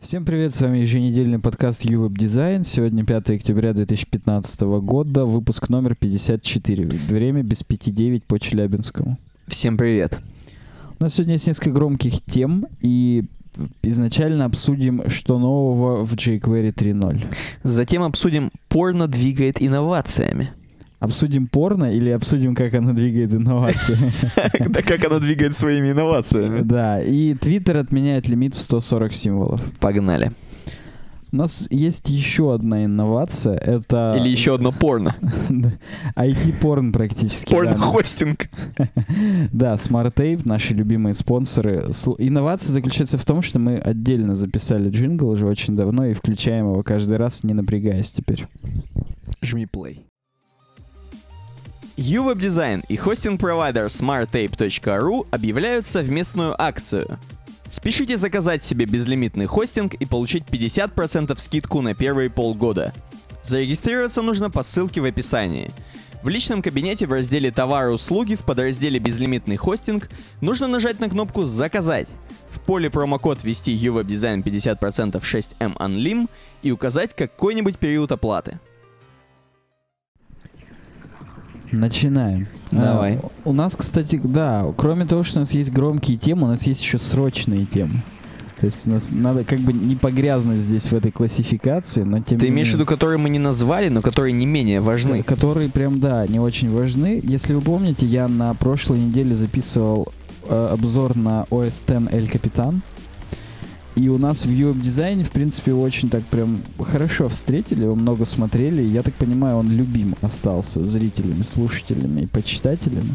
Всем привет, с вами еженедельный подкаст UWeb Design. Сегодня 5 октября 2015 года, выпуск номер 54. Время без 5.9 по Челябинскому. Всем привет. У нас сегодня есть несколько громких тем, и изначально обсудим, что нового в jQuery 3.0. Затем обсудим «Порно двигает инновациями». Обсудим порно или обсудим, как оно двигает инновации? Да как оно двигает своими инновациями. Да, и Twitter отменяет лимит в 140 символов. Погнали. У нас есть еще одна инновация. Это... Или еще одно порно. IT-порн практически. Порно-хостинг. Да, SmartApe, наши любимые спонсоры. Инновация заключается в том, что мы отдельно записали джингл уже очень давно и включаем его каждый раз, не напрягаясь теперь. Жми play. UWeb Design и хостинг-провайдер smarttape.ru объявляют совместную акцию. Спешите заказать себе безлимитный хостинг и получить 50% скидку на первые полгода. Зарегистрироваться нужно по ссылке в описании. В личном кабинете в разделе «Товары и услуги» в подразделе «Безлимитный хостинг» нужно нажать на кнопку «Заказать». В поле промокод ввести UWeb Design 50% 6M Unlim и указать какой-нибудь период оплаты. Начинаем. Давай. А, у нас, кстати, да, кроме того, что у нас есть громкие темы, у нас есть еще срочные темы. То есть у нас надо как бы не погрязнуть здесь в этой классификации, но тем Ты имеешь в виду, которые мы не назвали, но которые не менее важны? Ко- Которые прям, да, не очень важны. Если вы помните, я на прошлой неделе записывал э, обзор на OS X El Capitan. И у нас в UWeb дизайне, в принципе, очень так прям хорошо встретили, его много смотрели. Я так понимаю, он любим остался зрителями, слушателями и почитателями.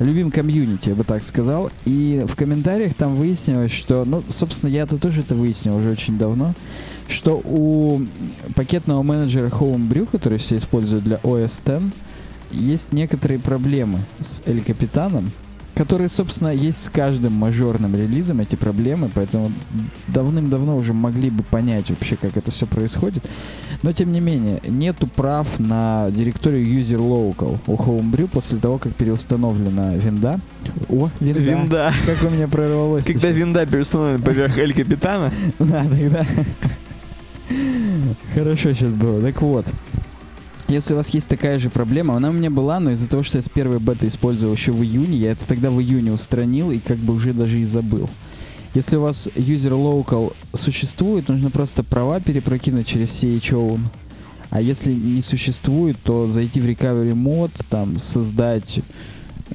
Любим комьюнити, я бы так сказал. И в комментариях там выяснилось, что, ну, собственно, я-то тоже это выяснил уже очень давно, что у пакетного менеджера Homebrew, который все используют для OS X, есть некоторые проблемы с El Капитаном, которые, собственно, есть с каждым мажорным релизом эти проблемы, поэтому давным-давно уже могли бы понять вообще, как это все происходит. Но, тем не менее, нету прав на директорию User Local у Homebrew после того, как переустановлена винда. О, винда. Винда. Как у меня прорвалось. Когда винда переустановлена поверх Эль Капитана, Да, тогда. Хорошо сейчас было. Так вот. Если у вас есть такая же проблема, она у меня была, но из-за того, что я с первой беты использовал еще в июне, я это тогда в июне устранил и как бы уже даже и забыл. Если у вас user local существует, нужно просто права перепрокинуть через CHOwn. А если не существует, то зайти в recovery мод, там создать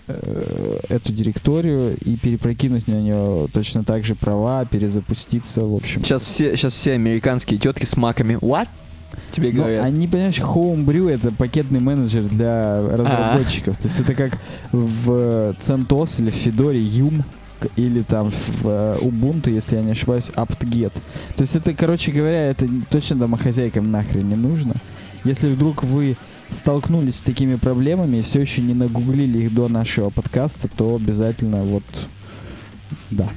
э, эту директорию и перепрокинуть на нее точно так же права, перезапуститься, в общем. сейчас все, сейчас все американские тетки с маками. What? Тебе говорят. они, понимаешь, Homebrew это пакетный менеджер для разработчиков. То есть это как в CentOS или в Fedora Yum или там в э, Ubuntu, если я не ошибаюсь, apt-get. То есть это, короче говоря, это точно домохозяйкам нахрен не нужно. Если вдруг вы столкнулись с такими проблемами и все еще не нагуглили их до нашего подкаста, то обязательно вот да.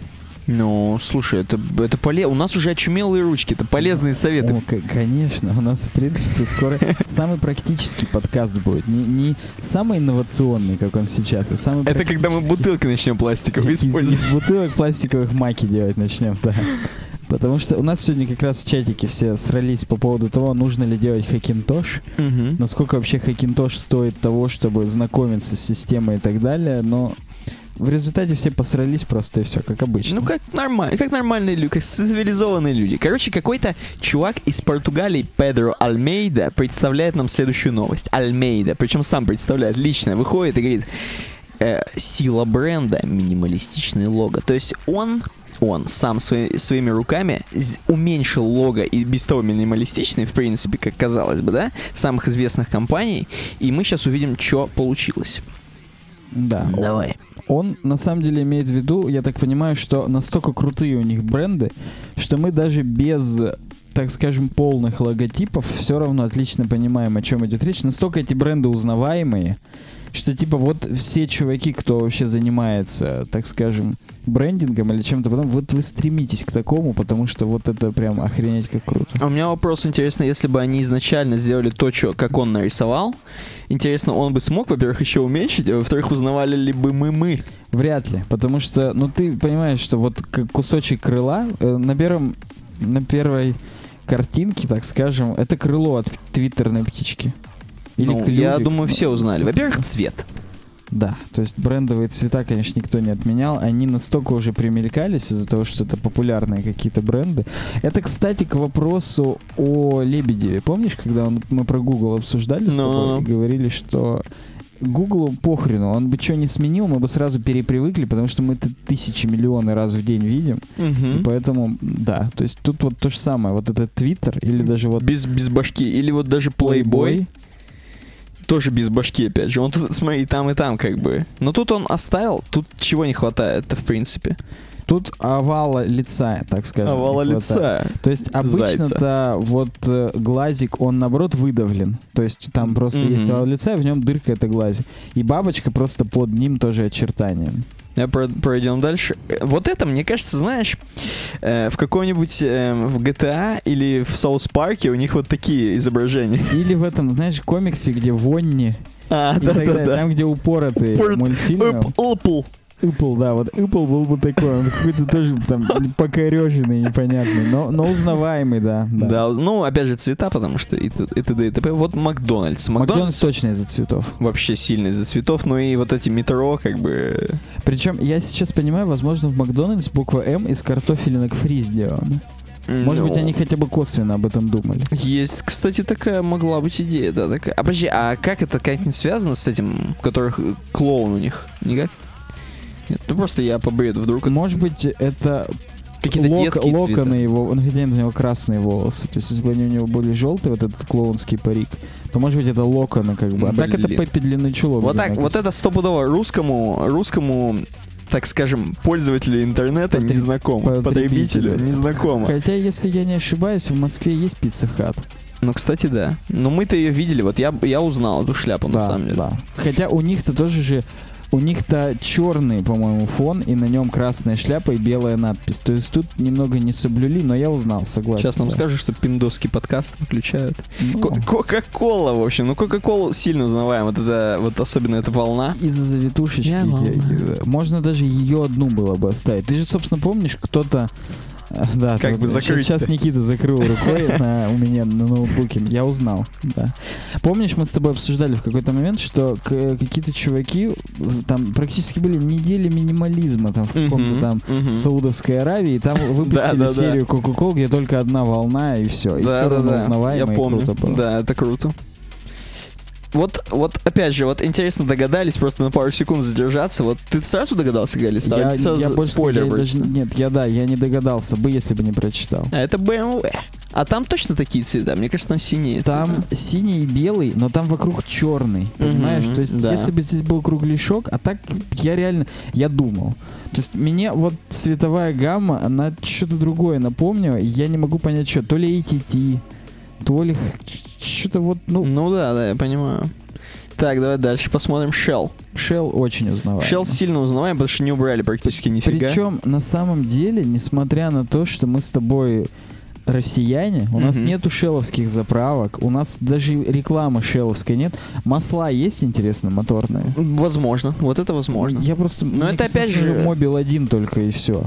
Ну, слушай, это, это поле... У нас уже очумелые ручки, это полезные советы. К- конечно, у нас, в принципе, скоро самый практический подкаст будет. Не, не самый инновационный, как он сейчас, а самый Это когда мы бутылки начнем пластиковые из, из использовать. бутылок пластиковых маки делать начнем, да. Потому что у нас сегодня как раз в чатике все срались по поводу того, нужно ли делать хакинтош, Мгм. насколько вообще хакинтош стоит того, чтобы знакомиться с системой и так далее, но в результате все посрались просто и все, как обычно. Ну, как нормально, как нормальные люди, как цивилизованные люди. Короче, какой-то чувак из Португалии, Педро Альмейда, представляет нам следующую новость. Альмейда, причем сам представляет лично, выходит и говорит, э, сила бренда, минималистичный лого. То есть он он сам свои- своими руками уменьшил лого и без того минималистичный, в принципе, как казалось бы, да, самых известных компаний, и мы сейчас увидим, что получилось. да. Давай. Он на самом деле имеет в виду, я так понимаю, что настолько крутые у них бренды, что мы даже без, так скажем, полных логотипов все равно отлично понимаем, о чем идет речь. Настолько эти бренды узнаваемые, что типа вот все чуваки, кто вообще занимается, так скажем, брендингом или чем-то потом, вот вы стремитесь к такому, потому что вот это прям охренеть как круто. А у меня вопрос интересный, если бы они изначально сделали то, чё, как он нарисовал, интересно, он бы смог, во-первых, еще уменьшить, а во-вторых, узнавали ли бы мы мы? Вряд ли, потому что, ну ты понимаешь, что вот кусочек крыла э, на первом на первой картинке, так скажем, это крыло от твиттерной птички. Или Ну, клювик. я думаю, все узнали. Во-первых, цвет. Да, то есть брендовые цвета, конечно, никто не отменял. Они настолько уже примелькались из-за того, что это популярные какие-то бренды. Это, кстати, к вопросу о Лебедеве. Помнишь, когда он- мы про Google обсуждали с Ну, тобой ну, и говорили, что Гуглу похрену, он бы что не сменил, мы бы сразу перепривыкли, потому что мы это тысячи, миллионы раз в день видим. И Мгм. поэтому, да, то есть тут вот то же самое. Вот этот Твиттер или даже вот Без, без башки. Или вот даже Playboy. Тоже без башки, опять же. Он тут, смотри, и там, и там, как бы. Но тут он оставил, тут чего не хватает в принципе. Тут овала лица, так скажем. Овала лица. То есть обычно-то вот э, глазик, он наоборот выдавлен. То есть там просто Мгм. есть овал лица, и в нем дырка это глазик. И бабочка просто под ним тоже про- пройдем дальше. Вот это, мне кажется, знаешь, э, в каком-нибудь э, в GTA или в Соус Парке у них вот такие изображения. Или в этом, знаешь, комиксе, где Вонни А, и так далее, да-да-да. там, где упоротые Упорот- мультфильмы. Apple. Да, вот Ипл был бы такой, он какой-то тоже там покореженный, непонятный, но, но узнаваемый, да. Да. ну, опять же, цвета, потому что и т.д. и т.п. Вот Макдональдс. Макдональдс точно из-за цветов. вообще сильно из-за цветов, но и вот эти метро, как бы... Причем, я сейчас понимаю, возможно, в Макдональдс буква М из картофелинок фри сделана. Может быть, ну, они хотя бы косвенно об этом думали. Есть, кстати, такая могла быть идея, да, такая. А подожди, а как это как-нибудь связано с этим, которых э, клоун у них? Никак? Нет, ну просто я по бреду вдруг Может быть, это какие-то лок- локоны цвета. его, ну хотя у него красные волосы. То есть, если бы они у него были желтые, вот этот клоунский парик, то может быть это локоны, как бы. А так это Блин. Пеппи длинный чулок. Вот так, вот это стопудово русскому, русскому, так скажем, пользователю интернета Потреб- незнакомо. потребителю. Потребителю незнакомо. Хотя, если я не ошибаюсь, в Москве есть пицца хат. Ну, кстати, да. Но мы-то ее видели, вот я, я узнал эту шляпу, на Да, самом деле. да. Хотя у них-то тоже же у них-то черный, по-моему, фон, и на нем красная шляпа и белая надпись. То есть тут немного не соблюли, но я узнал, согласен. Сейчас нам да. скажут, что пиндосский подкаст выключают. Ну, Ко- Кока-кола, в общем. Ну, Кока-колу сильно узнаваем. Вот это, вот особенно эта волна. Из-за завитушечки. Я я- волна. я- можно даже ее одну было бы оставить. Ты же, собственно, помнишь, кто-то... Да, Как бы закрыть-то. Сейчас Никита закрыл рукой на, у меня на ноутбуке. Я узнал, да. Помнишь, мы с тобой обсуждали в какой-то момент, что какие-то чуваки там практически были недели минимализма там в каком-то там. Саудовской Аравии, и там выпустили серию Coca-Cola, где только одна волна и все. И все равно узнаваемо Я помню. Да, это круто. Вот, вот, опять же, вот интересно догадались просто на пару секунд задержаться. Вот ты сразу догадался, Галя? Я, я больше спойлер я даже, нет, я да, я не догадался бы, если бы не прочитал. А это BMW. А там точно такие цвета? Мне кажется, там синие Там цвета. синий и белый, но там вокруг черный, понимаешь? Мгм, То есть, да. если бы здесь был кругляшок, а так я реально, я думал. То есть, мне вот цветовая гамма, она что-то другое напомнила, я не могу понять, что, то ли ATT, то ли что-то вот, ну, Ну да, да, я понимаю. Так, давай дальше посмотрим Shell. Shell очень узнаваем. Shell сильно узнаваем, потому что не убрали практически нифига. Причем, на самом деле, несмотря на то, что мы с тобой россияне, у нас Мгм. нету шеловских заправок, у нас даже рекламы шеловской нет. Масла есть, интересно, моторные? Возможно, вот это возможно. Я просто... Но мне это кажется, опять же- Мобил один только и все.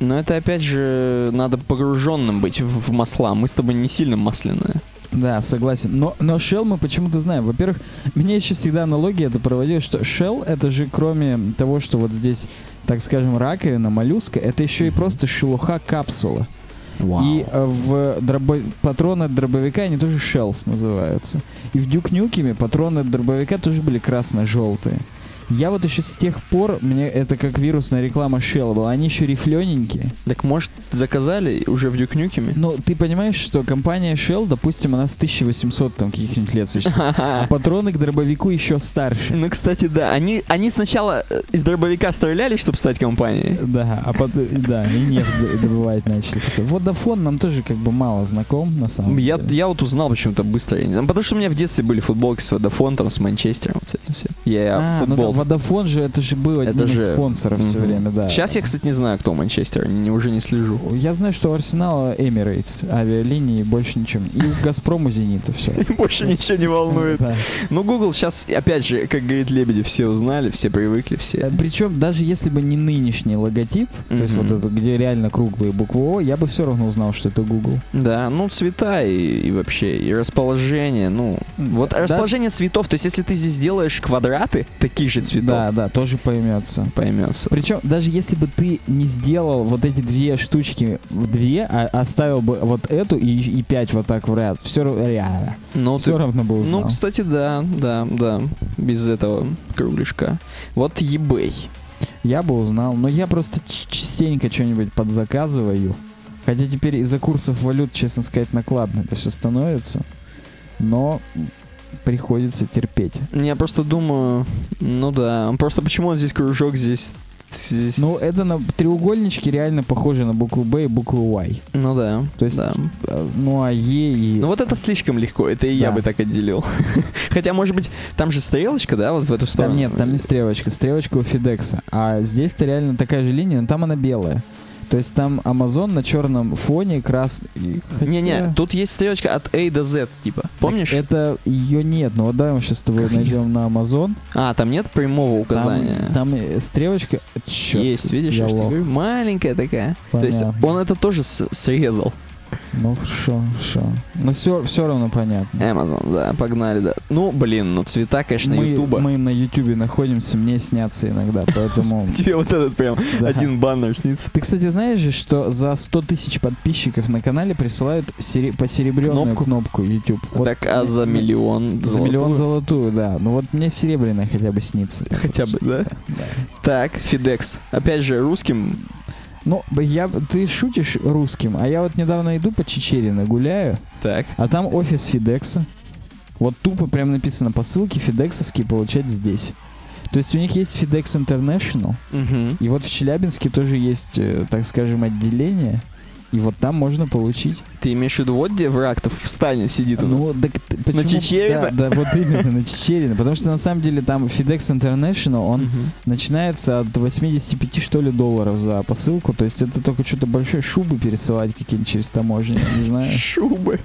Но это опять же надо погруженным быть в, в масла. Мы с тобой не сильно масляные. Да, согласен. Но, но Shell мы почему-то знаем. Во-первых, мне еще всегда аналогия это проводила, что Shell это же кроме того, что вот здесь, так скажем, раковина, моллюска, это еще и просто шелуха капсула. И э, в дробо... патроны от дробовика они тоже Shells называются. И в Nukem патроны от дробовика тоже были красно-желтые. Я вот еще с тех пор, мне это как вирусная реклама Shell была, они еще рифлененькие. Так может заказали уже в Дюкнюкеме? Но ты понимаешь, что компания Shell, допустим, она с 1800 там каких-нибудь лет существует. А патроны к дробовику еще старше. Ну, кстати, да. Они, они сначала э, из дробовика стреляли, чтобы стать компанией. Да, а потом, да, и нефть добывать начали. Водофон нам тоже как бы мало знаком, на самом Я, деле. я вот узнал почему-то быстро. Потому что у меня в детстве были футболки с Водофон, там, с Манчестером, вот с этим все. Я А, ну футбол Водофон же, это же был Это одним из же- спонсоров все Мгм. время, да. Сейчас я, кстати, не знаю, кто Манчестер, не- уже не слежу. Я знаю, что у Арсенала Emirates авиалинии больше ничего. И у Газпрома Зенита все. Больше ничего не волнует. Ну, Google сейчас, опять же, как говорит Лебедев, все узнали, все привыкли, все. Причем даже если бы не нынешний логотип, то есть вот это, где реально круглые буквы О, я бы все равно узнал, что это Google. Да, ну, цвета и, вообще, и расположение, ну... Вот расположение цветов, то есть если ты здесь делаешь квадраты таких же цветов, Да, да, тоже поймется. поймется. Причем, даже если бы ты не сделал вот эти две штучки в две, а оставил бы вот эту и, и пять вот так в ряд, все, реально, Ну, все ты- равно бы узнал. ну, кстати, да, да, да, без этого кругляшка. Вот eBay. Я бы узнал, но я просто частенько что-нибудь подзаказываю. Хотя теперь из-за курсов валют, честно сказать, накладно это все становится. Но приходится терпеть. Я просто думаю, ну да, просто почему он здесь кружок, здесь... здесь- Ну, это на треугольнички реально похожи на букву Б и букву Y. ну да, То есть, да. э, ну а Е и... Ну вот это слишком легко, это и я Да. бы так отделил. Хотя, может быть, там же стрелочка, да, вот в эту сторону? Там нет, там не стрелочка. Стрелочка у Фидекса. А здесь-то реально такая же линия, но там она белая. То есть там Amazon на черном фоне красный. Не-не, тут есть стрелочка от A до Z, типа. Помнишь? Это ее нет, но вот давай мы сейчас с тобой Как найдем на Amazon. А, там нет прямого Там, указания. там э, стрелочка. Чёрт, есть, видишь, я я маленькая такая. То есть Понятно. он это тоже срезал. Ну хорошо, хорошо. Но все, все равно понятно. Amazon, да, погнали, да. Ну, блин, ну цвета, конечно, мы, Ютуба. мы на Ютубе находимся, мне снятся иногда, поэтому... Тебе вот этот прям один баннер снится. Ты, кстати, знаешь же, что за 100 тысяч подписчиков на канале присылают сере- посеребренную Кнопку? YouTube. Так, а за миллион За миллион золотую? да. Ну вот мне серебряная хотя бы снится. Хотя бы, да? Да. Так, FedEx. Опять же, русским. Ну, я, ты шутишь русским, а я вот недавно иду по Чечерина, гуляю, Так. а там офис Фидекса. Вот тупо прям написано посылки фидексовские получать здесь. То есть у них есть FedEx International, Мгм. и вот в Челябинске тоже есть, э, так скажем, отделение, и вот там можно получить. Ты имеешь в виду вот где враг-то в стане сидит у Ну, нас? так т- почему- Чечерина? Да, да, вот именно на Чечерина. Потому что на самом деле там FedEx International, он Мгм. начинается от 85 что ли долларов за посылку. То есть это только что-то большое шубы пересылать какие-нибудь через таможню, не знаю. Шубы.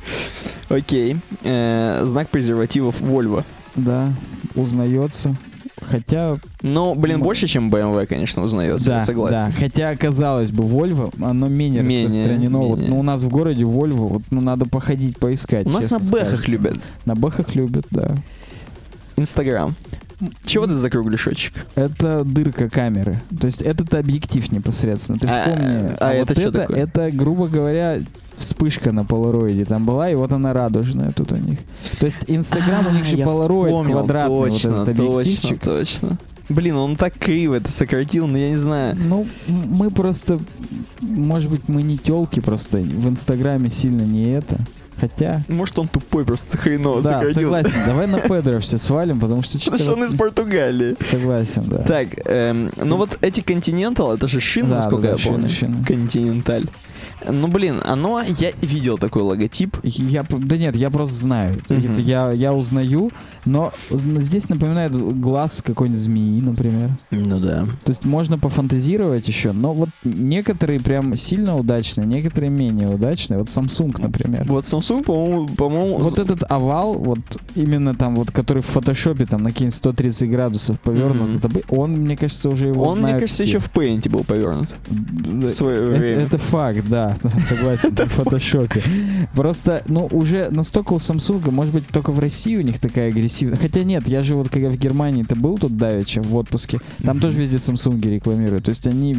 Окей. Э, знак презервативов Volvo. Да, узнается. Хотя, Ну, блин, М- больше, чем BMW, конечно, узнается, я да, согласен. да, хотя казалось бы, Volvo, оно менее, Менее, распространено. Вот, менее. ну, у нас в городе Volvo, вот, ну, надо походить, поискать. У нас на бэхах любят. На бэхах любят, да. Инстаграм. Чего ты за кругляшочек? Это дырка камеры. То есть это объектив непосредственно. Ты А, вспомни. а вот это что такое? Это, грубо говоря, вспышка на полароиде там была, и вот она радужная тут у них. То есть Инстаграм у них же А, я полароид квадратный, точно, вот этот объективчик. Точно, точно. Блин, он так криво это сократил, но я не знаю. Ну, мы просто, может быть, мы не телки просто в Инстаграме сильно не это. Хотя, Может, он тупой, просто хреново да, сократил. согласен. Давай на Педро все свалим, потому что Потому что он из Португалии. Согласен, да. Так, эм, ну вот эти Continental, это же шин, Да, насколько да, я да, шины, помню. Continental. Ну, блин, оно, я видел такой логотип. Я, да нет, я просто знаю. Я, я узнаю, но здесь напоминает глаз какой-нибудь змеи, например. Ну да. То есть можно пофантазировать еще, но вот некоторые прям сильно удачные, некоторые менее удачные. Вот Samsung, например. Вот Samsung, по-моему, по-моему, Вот этот овал, вот именно там, вот который в фотошопе там на какие-нибудь 130 градусов повернут, Мгм. это бы- он, мне кажется, уже его он, мне кажется, все. еще в Paint был повернут. В свое Это, время. это факт, да, согласен, в фотошопе. Просто, ну, уже настолько у Samsung, может быть, только в России у них такая агрессивная. Хотя нет, я же вот когда в Германии-то был тут давеча в отпуске, там Мгм. тоже везде Samsung рекламируют. То есть они,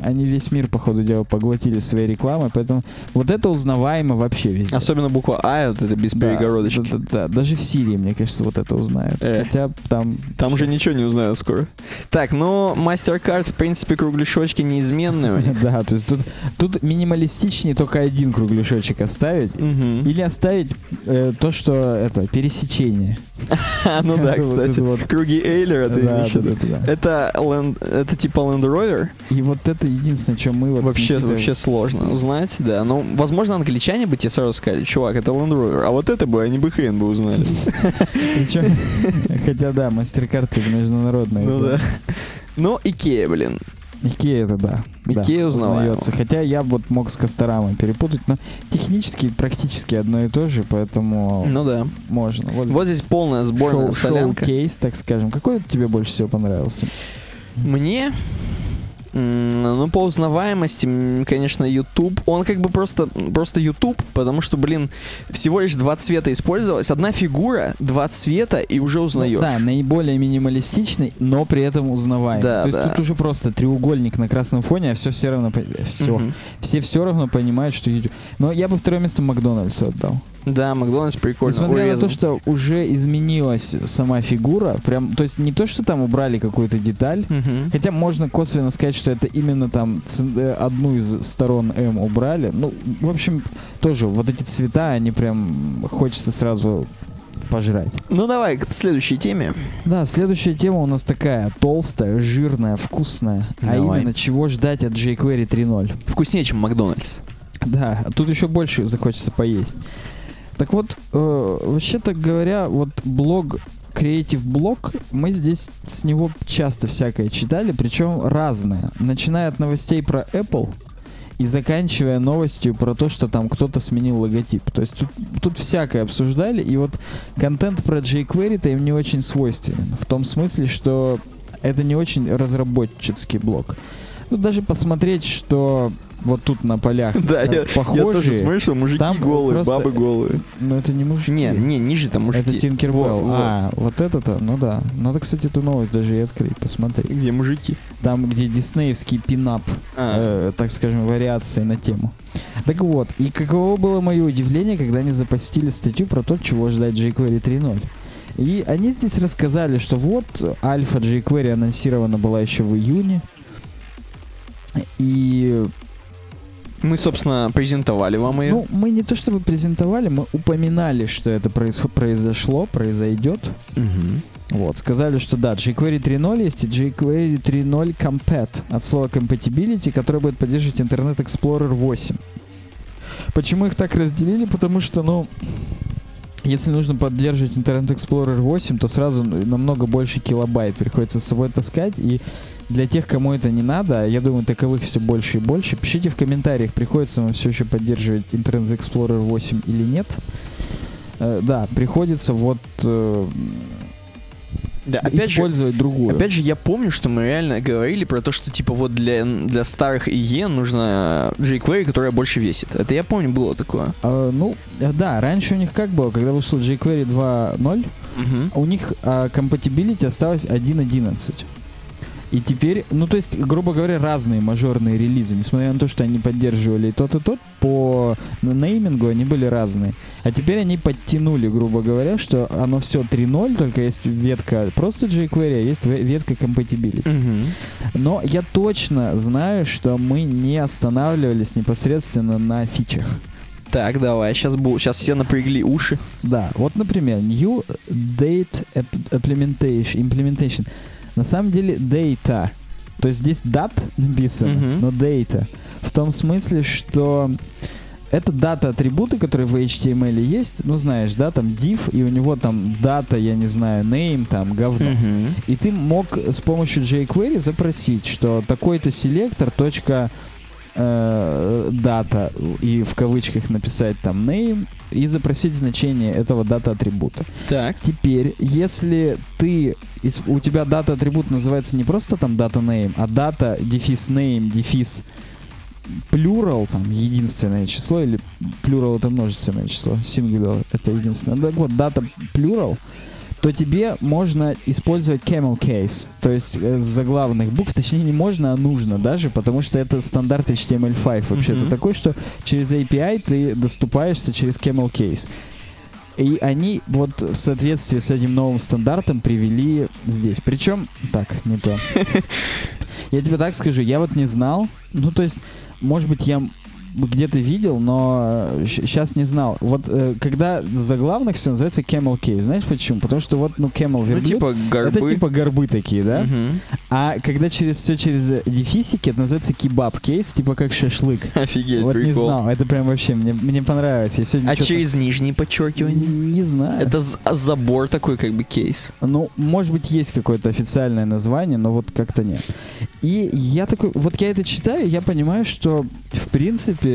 они весь мир, по ходу дела, поглотили своей рекламой, поэтому вот это узнаваемо вообще везде. Особенно буква А, вот это без Да, перегородочки. Да, да, да. даже в Сирии, мне кажется, вот это узнают. Э. Хотя там... Там уже ничего не узнаю скоро. Так, ну, MasterCard, в принципе, кругляшочки неизменные. Да, то есть тут, тут минималистичнее только один кругляшочек оставить. Или оставить э, то, что это пересечение. Ну да, кстати. вот. Круги Эйлера, ты Да. Это, Land- это типа Land Rover? И вот это единственное, чем мы вот... Вообще, Никитой- вообще сложно узнать, да. Ну, возможно, англичане бы тебе сразу сказали, чувак, это Land Rover, а вот это бы они бы хрен бы узнали. Причем, хотя да, мастер-карты международные. Ну да. Ну, Икея, блин. Икея это да. да, Икея узнаваемо. узнается. Хотя я вот мог с Касторамой перепутать, но технически практически одно и то же, поэтому Ну да. можно. Вот, Вот здесь полная сборная шоу- солянка. showcase, так скажем. Какой тебе больше всего понравился? Мне, ну, по узнаваемости, конечно, YouTube. Он как бы просто, просто YouTube, потому что, блин, всего лишь два цвета использовалось. Одна фигура, два цвета, и уже узнаешь. Ну да, наиболее минималистичный, но при этом узнаваемый. Да, То есть да. тут уже просто треугольник на красном фоне, а все все равно... Все. Мгм. Все все равно понимают, что YouTube. Но я бы второе место Макдональдсу отдал. Да, Макдональдс прикольно Несмотря урезан. на то, что уже изменилась сама фигура, прям, то есть не то, что там убрали какую-то деталь, Мгм. хотя можно косвенно сказать, что это именно там э, одну из сторон М убрали. Ну, в общем, тоже вот эти цвета, они прям хочется сразу пожрать. Ну давай к следующей теме. Да, следующая тема у нас такая толстая, жирная, вкусная. А Давай. именно, чего ждать от jQuery 3.0. Вкуснее, чем Макдональдс. Да, а тут еще больше захочется поесть. Так вот, э, вообще-то говоря, вот блог Creative Blog, мы здесь с него часто всякое читали, причем разное. Начиная от новостей про Apple и заканчивая новостью про то, что там кто-то сменил логотип. То есть тут, тут всякое обсуждали, и вот контент про jQuery-то им не очень свойственен. В том смысле, что это не очень разработческий блог. Ну, даже посмотреть, что вот тут на полях Да, э, я, я похожие, тоже смотрю, что мужики Там голые, просто- бабы голые. но это не мужики. Не, не, ниже там мужики. Это Тинкербелл. Во, во. А, вот это-то, ну да. Надо, кстати, эту новость даже и открыть, посмотреть. Где мужики? Там, где диснеевский пинап, А. э, так скажем, вариации на тему. Так вот, и каково было мое удивление, когда они запостили статью про то, чего ждать jQuery 3.0. И они здесь рассказали, что вот альфа jQuery анонсирована была еще в июне. И Мы, собственно, презентовали вам ее. Ну, мы не то чтобы презентовали, мы упоминали, что это происход- произошло, произойдет. Мгм. Вот, сказали, что да, jQuery 3.0 есть и jQuery 3.0 Compat от слова compatibility, который будет поддерживать Internet Explorer 8. Почему их так разделили? Потому что, ну, если нужно поддерживать Internet Explorer 8, то сразу намного больше килобайт приходится с собой таскать. И для тех, кому это не надо, а я думаю, таковых все больше и больше, пишите в комментариях, приходится вам все еще поддерживать Internet Explorer 8 или нет. Э, да, приходится вот э, Да, опять же, использовать другую. Опять же, я помню, что мы реально говорили про то, что типа вот для, для старых IE нужно jQuery, которая больше весит. Это я помню, было такое. А, ну, э, да, раньше у них как было, когда вышел jQuery 2.0, Мгм. у них а, compatibility осталось 1.11. И теперь, ну то есть, грубо говоря, разные мажорные релизы, несмотря на то, что они поддерживали и тот, и тот, по неймингу они были разные. А теперь они подтянули, грубо говоря, что оно все 3.0, только есть ветка просто jQuery, а есть ве- ветка compatibility. Мгм. Но я точно знаю, что мы не останавливались непосредственно на фичах. Так, давай, сейчас, бу- сейчас все напрягли уши. Да, вот, например, New Date implementation. На самом деле data. То есть здесь date написано, Мгм. но data. В том смысле, что это дата атрибуты, которые в HTML есть. Ну, знаешь, да, там div, и у него там дата, я не знаю, name, там, говно. Мгм. И ты мог с помощью jQuery запросить, что такой-то селектор, точка э, дата, и в кавычках написать там name, и запросить значение этого дата атрибута. Так. Теперь, если ты, у тебя дата атрибут называется не просто там дата name, а дата дефис name, дефис plural, там, единственное число, или plural это множественное число, singular это единственное. Так вот, дата plural, то тебе можно использовать camel case, то есть э, заглавных букв, точнее не можно, а нужно даже, потому что это стандарт HTML5 вообще-то Мгм. такой, что через API ты доступаешься через camel case. И они вот в соответствии с этим новым стандартом привели здесь. Причем, так, не то. Я тебе так скажу, я вот не знал, ну то есть, может быть, я где-то видел, но сейчас не знал. Вот э, когда заглавных все называется camel case, знаешь почему? Потому что вот, ну, camel Ну, верблюд, типа горбы. это типа горбы такие, да? Мгм. А когда через все через дефисики, это называется кебаб кейс, типа как шашлык. Офигеть, вот не прикол. знал, это прям вообще мне, мне понравилось. Я сегодня А через нижние подчеркивания? Не знаю. Это а забор такой, как бы кейс. Ну, может быть, есть какое-то официальное название, но вот как-то нет. И я такой, вот я это читаю, я понимаю, что, в принципе,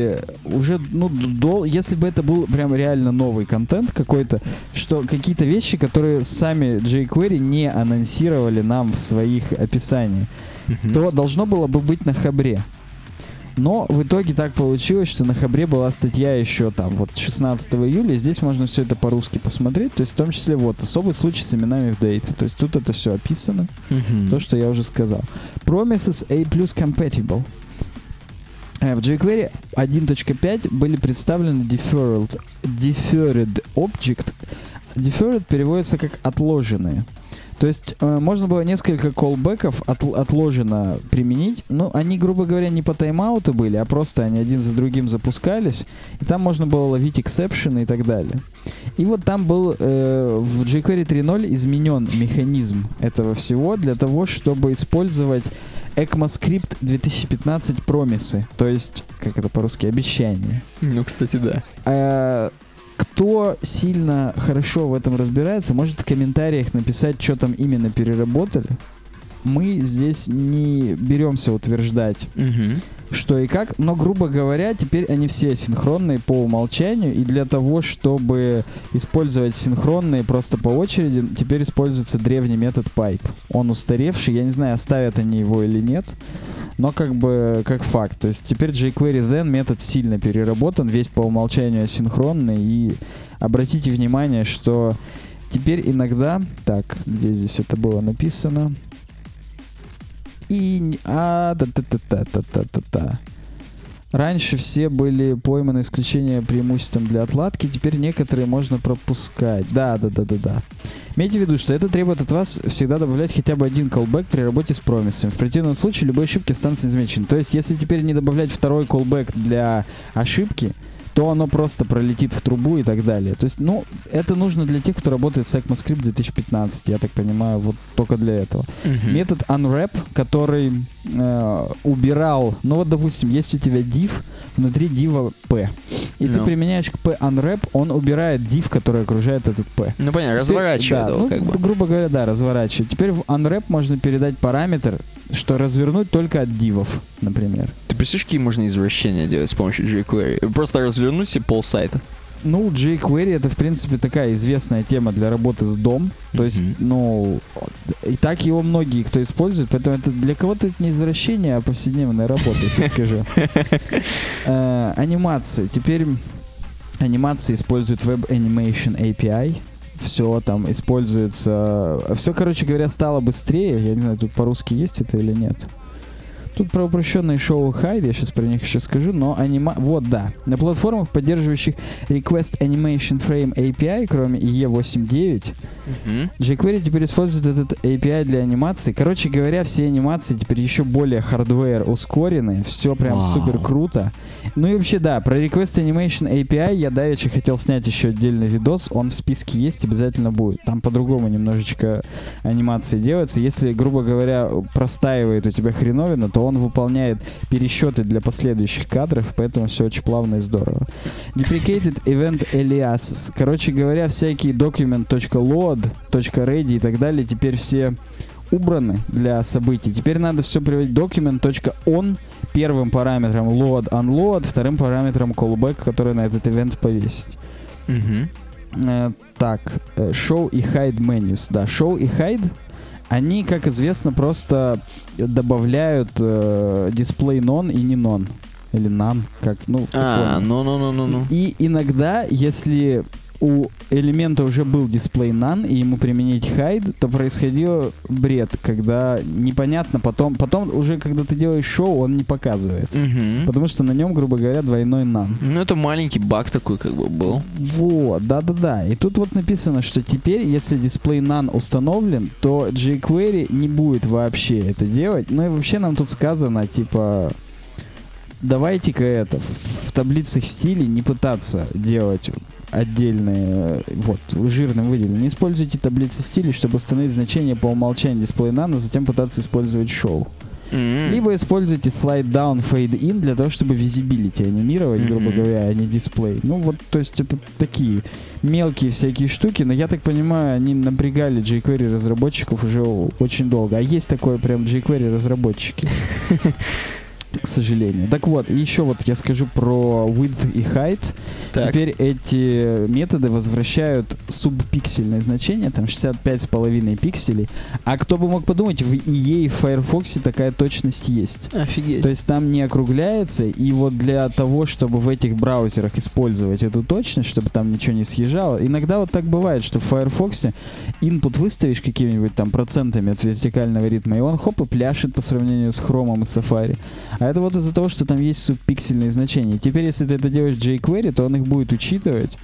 уже, ну, до, если бы это был прям реально новый контент какой-то, что какие-то вещи, которые сами jQuery не анонсировали нам в своих описаниях, то должно было бы быть на Хабре. Но в итоге так получилось, что на Хабре была статья еще там вот 16 июля, здесь можно все это по-русски посмотреть, то есть в том числе вот особый случай с именами в дейте, то есть тут это все описано, Мгм. то, что я уже сказал. Promises A+, compatible. В jQuery 1.5 были представлены deferred, deferred object. Deferred переводится как отложенные. То есть э, можно было несколько колбеков отл- отложено применить. Ну, они, грубо говоря, не по тайм-ауту были, а просто они один за другим запускались. И там можно было ловить эксепшены и так далее. И вот там был э, в jQuery 3.0 изменен механизм этого всего для того, чтобы использовать ECMAScript 2015 промисы. То есть, как это по-русски, обещания. Ну, кстати, да. Э, кто сильно хорошо в этом разбирается, может в комментариях написать, что там именно переработали. Мы здесь не беремся утверждать, Мгм. что и как, но, грубо говоря, теперь они все синхронные по умолчанию, и для того, чтобы использовать синхронные просто по очереди, теперь используется древний метод pipe. Он устаревший, я не знаю, оставят они его или нет, но как бы как факт. То есть теперь jQuery then метод сильно переработан, весь по умолчанию асинхронный, и обратите внимание, что теперь иногда... Так, где здесь это было написано? И... А, та-та-та-та-та-та-та. Раньше все были пойманы исключение преимуществом для отладки, теперь некоторые можно пропускать. Да, да, да, да, да. Имейте в виду, что это требует от вас всегда добавлять хотя бы один callback при работе с промисами. В противном случае любые ошибки останутся незамечены. То есть, если теперь не добавлять второй callback для ошибки, то оно просто пролетит в трубу и так далее. То есть, ну, это нужно для тех, кто работает с ECMAScript 2015, я так понимаю, вот только для этого. Мгм. Метод unwrap, который э, убирал, ну вот, допустим, есть у тебя div, внутри div p, и ты Ну. применяешь к p unwrap, он убирает div, который окружает этот p. Ну, понятно, разворачивает да, его, ну, как бы. гру- грубо говоря, да, разворачивает. Теперь в unwrap можно передать параметр, что развернуть только от дивов, например. Ты представляешь, какие можно извращения делать с помощью jQuery? Просто развернуть и пол сайта. Ну, jQuery это, в принципе, такая известная тема для работы с дом. То есть, ну, и так его многие кто использует, поэтому это для кого-то это не извращение, а повседневная работа, я тебе скажу. Э, Анимации. Теперь анимации используют Web Animation API. Все там используется. Все, короче говоря, стало быстрее. Я не знаю, тут по-русски есть это или нет. Тут про упрощенные show/hide, я сейчас про них еще скажу, но анима... Вот, да. На платформах, поддерживающих requestAnimationFrame API, кроме IE 8, 9, Мгм. jQuery теперь использует этот API для анимации. Короче говоря, все анимации теперь еще более hardware ускорены. Все прям Вау. супер круто. Ну и вообще, да, про Request Animation API я давеча хотел снять еще отдельный видос. Он в списке есть, обязательно будет. Там по-другому немножечко анимации делается. Если, грубо говоря, простаивает у тебя хреновина, то он выполняет пересчеты для последующих кадров, поэтому все очень плавно и здорово. Deprecated Event Aliases. Короче говоря, всякие document.load, .ready и так далее теперь все убраны для событий. Теперь надо все приводить document.on первым параметром load unload, вторым параметром callback, который на этот ивент повесить. Мгм. Э, так, э, show и hide menus. Да, show и hide, они, как известно, просто добавляют э, display non и не non. Или none, как, ну, А, понял. ну-ну-ну-ну-ну. И иногда, если у элемента уже был дисплей none, и ему применить hide, то происходил бред, когда непонятно потом, потом уже когда ты делаешь шоу, он не показывается. Мгм. Потому что на нем, грубо говоря, двойной none. Ну, это маленький баг такой как бы был. Вот, да-да-да. И тут вот написано, что теперь, если дисплей none установлен, то jQuery не будет вообще это делать. Ну и вообще нам тут сказано, типа, давайте-ка это в таблицах стилей не пытаться делать отдельные, вот, жирным выделены. Не используйте таблицы стилей, чтобы установить значение по умолчанию дисплея nano, затем пытаться использовать шоу. М. Либо используйте slide down, fade in для того, чтобы visibility анимировать, грубо Мгм. говоря, а не дисплей. Ну вот, то есть это такие мелкие всякие штуки, но я так понимаю, они напрягали jQuery разработчиков уже очень долго. А есть такое прям jQuery разработчики. К сожалению. Так вот, и еще вот я скажу про width и height. Так. Теперь эти методы возвращают субпиксельное значение, там 65,5 пикселей. А кто бы мог подумать, в EA и в Firefox такая точность есть. Офигеть. То есть там не округляется, и вот для того, чтобы в этих браузерах использовать эту точность, чтобы там ничего не съезжало, иногда вот так бывает, что в Firefox input выставишь какими-нибудь там процентами от вертикального ритма, и он хоп и пляшет по сравнению с Chrome и Safari. А это вот из-за того, что там есть субпиксельные значения. Теперь, если ты это делаешь jQuery, то он их будет учитывать,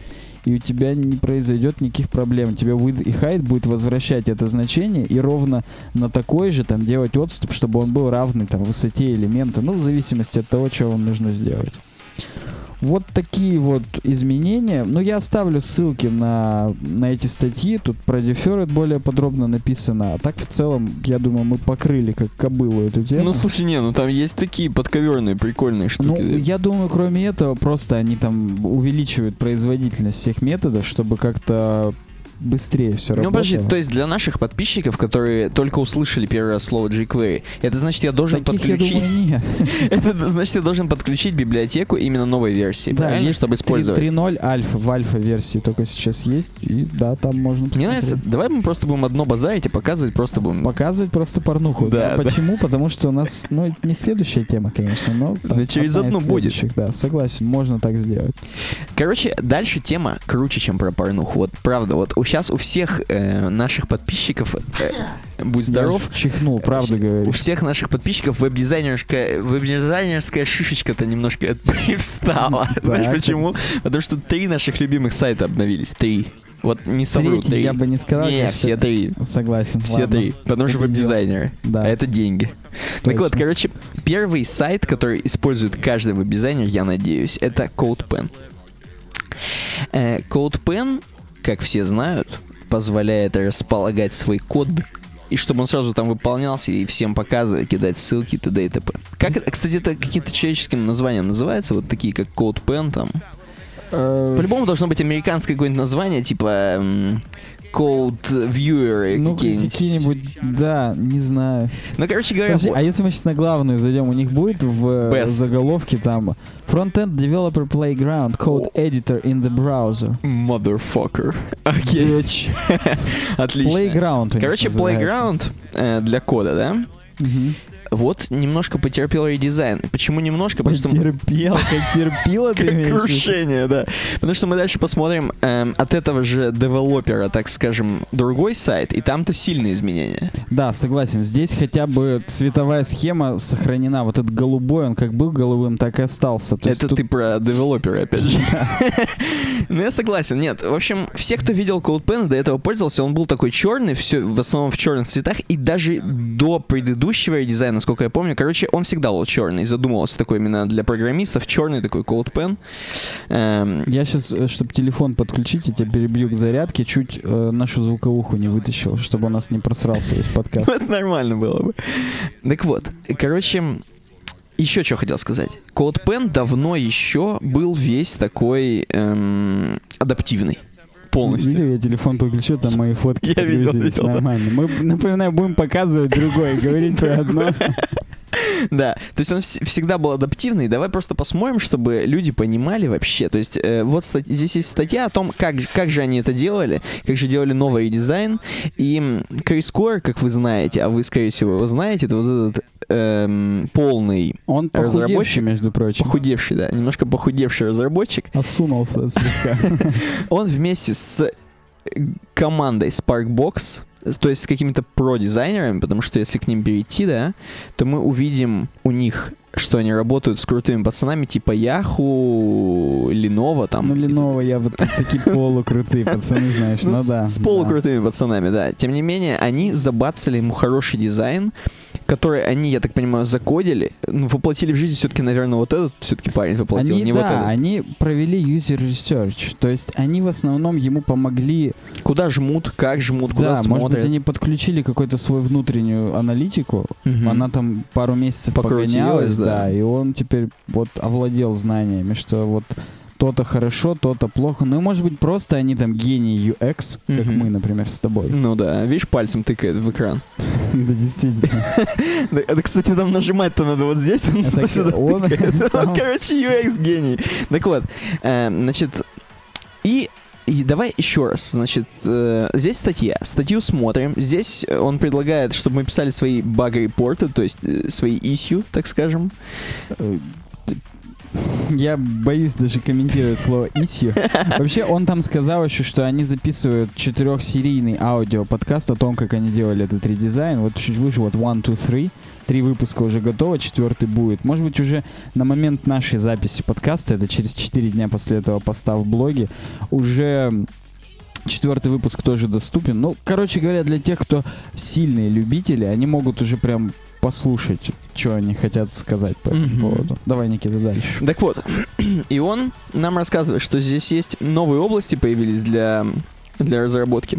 и у тебя не произойдет никаких проблем. Тебе width и height будет возвращать это значение и ровно на такой же там делать отступ, чтобы он был равный там высоте элемента, ну, в зависимости от того, что вам нужно сделать. Вот такие вот изменения. Ну, я оставлю ссылки на, на эти статьи. Тут про Deferred более подробно написано. А так, в целом, я думаю, мы покрыли как кобылу эту тему. Ну, слушай, не, ну там есть такие подковерные прикольные Ну, штуки. я думаю, кроме этого, просто они там увеличивают производительность всех методов, чтобы как-то быстрее все Ну, работало. подожди, то есть для наших подписчиков, которые только услышали первый раз слово jQuery, это значит, я должен Таких, я подключить... думаю, нет. Это значит, я должен подключить библиотеку именно новой версии, правильно? есть Чтобы использовать. 3.0 альфа, в альфа-версии только сейчас есть, и да, там можно Мне посмотреть. нравится, давай мы просто будем одно базарить и показывать просто будем... Показывать просто порнуху. Да, да. Почему? Потому что у нас, ну, это не следующая тема, конечно, но... там Да через одну будет. Да, согласен, можно так сделать. Короче, дальше тема круче, чем про порнуху. Вот правда, вот сейчас у всех э, наших подписчиков, э, будь здоров, Я чихнул, правда у говорю. всех наших подписчиков веб-дизайнерская, веб-дизайнерская шишечка-то немножко привстала. Знаешь почему? Потому что три наших любимых сайта обновились. Три. Вот не совру, Третий три. я бы не сказал. Не, все три. Согласен. Все ладно. три. Потому что Победил. веб-дизайнеры. Да. А это деньги. Так вот, Точно. короче, первый сайт, который использует каждый веб-дизайнер, я надеюсь, это CodePen. Э, CodePen, как все знают, позволяет располагать свой код и чтобы он сразу там выполнялся и всем показывать, кидать ссылки т.д. и т.п. Как, кстати, это каким-то человеческим названием называется, вот такие как CodePen там. Э, По-любому должно быть американское какое-нибудь название, типа Code Viewer Ну, какие-нибудь. какие-нибудь, да, не знаю. Ну, короче говоря, Подожди, а если мы сейчас на главную зайдем, у них будет в э, Best. заголовке там Frontend Developer Playground Code Editor in the Browser. Motherfucker. Окей, Bitch. отлично. Playground. Короче, называется. Playground э, для кода, да? Мгм. Вот немножко потерпел редизайн. Почему немножко? Потому что... Потерпел, как терпила ты крушение, да. Потому что мы дальше посмотрим эм, от этого же девелопера, так скажем, другой сайт, и там-то сильные изменения. Да, согласен. Здесь хотя бы цветовая схема сохранена. Вот этот голубой, он как был голубым, так и остался. То Это тут- ты про девелопера, опять же. Ну, я согласен. Нет, в общем, все, кто видел CodePen до этого пользовался, он был такой черный, все в основном в черных цветах, и даже до предыдущего редизайна, насколько я помню, короче, он всегда был черный. Задумывался такой именно для программистов, черный такой CodePen. Эм, Я сейчас, чтобы телефон подключить, я тебя перебью к зарядке, чуть э, нашу звуковуху не вытащил, чтобы у нас не просрался весь подкаст. Это нормально было бы. Так вот, короче, еще что хотел сказать. CodePen давно еще был весь такой эм, адаптивный. Полностью. Видел, я телефон подключил, там мои фотки Я видел, видел, нормально. Мы, напоминаю, будем показывать другое, говорить про одно. Да, то есть он вс- всегда был адаптивный. Давай просто посмотрим, чтобы люди понимали вообще. То есть э, вот ста- здесь есть статья о том, как, же- как же они это делали, как же делали новый дизайн. И Крис Кор, как вы знаете, а вы, скорее всего, его знаете, это вот этот эм, полный, Он похудевший, Разработчик? между прочим. похудевший, да, немножко похудевший разработчик, Осунулся слегка. он вместе с э, командой Sparkbox, то есть с какими-то про-дизайнерами, потому что если к ним перейти, да, то мы увидим у них, что они работают с крутыми пацанами типа Яху, Lenovo там. Ну, Леново, я вот такие полукрутые пацаны, знаешь, Ну, ну да. С полукрутыми пацанами, да. Тем не менее, они забацали ему хороший дизайн, который они, я так понимаю, закодили, ну, воплотили в жизнь все-таки, наверное, вот этот все-таки парень воплотил, Они, не да, вот этот. они провели user research, то есть они в основном ему помогли, Куда жмут, как жмут, куда да, смотрят. может быть, они подключили какую-то свою внутреннюю аналитику, Мгм. она там пару месяцев Покрутилась, погонялась, да. да. и он теперь вот овладел знаниями, что вот то-то хорошо, то-то плохо. Ну может быть просто они там гении UX, как Мгм. мы, например, с тобой. Ну да, видишь, пальцем тыкает в экран. Да, действительно. Да, кстати, там нажимать-то надо вот здесь, он короче, UX гений. Так вот, э, значит, и и давай еще раз, значит, э, здесь статья, статью смотрим, здесь он предлагает, чтобы мы писали свои баг-репорты, то есть э, свои issue, так скажем. Я боюсь даже комментировать слово issue. Вообще, он там сказал еще, что они записывают четырехсерийный аудиоподкаст о том, как они делали этот редизайн. Вот чуть выше, вот one, two, three. Три выпуска уже готово, четвертый будет. Может быть, уже на момент нашей записи подкаста, это через 4 дня после этого поста в блоге, уже четвертый выпуск тоже доступен. Ну, короче говоря, для тех, кто сильные любители, они могут уже прям послушать, что они хотят сказать по этому Мгм. поводу. Давай, Никита, дальше. Так вот, и он нам рассказывает, что здесь есть новые области появились для, для разработки.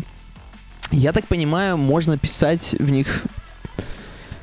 Я так понимаю, можно писать в них...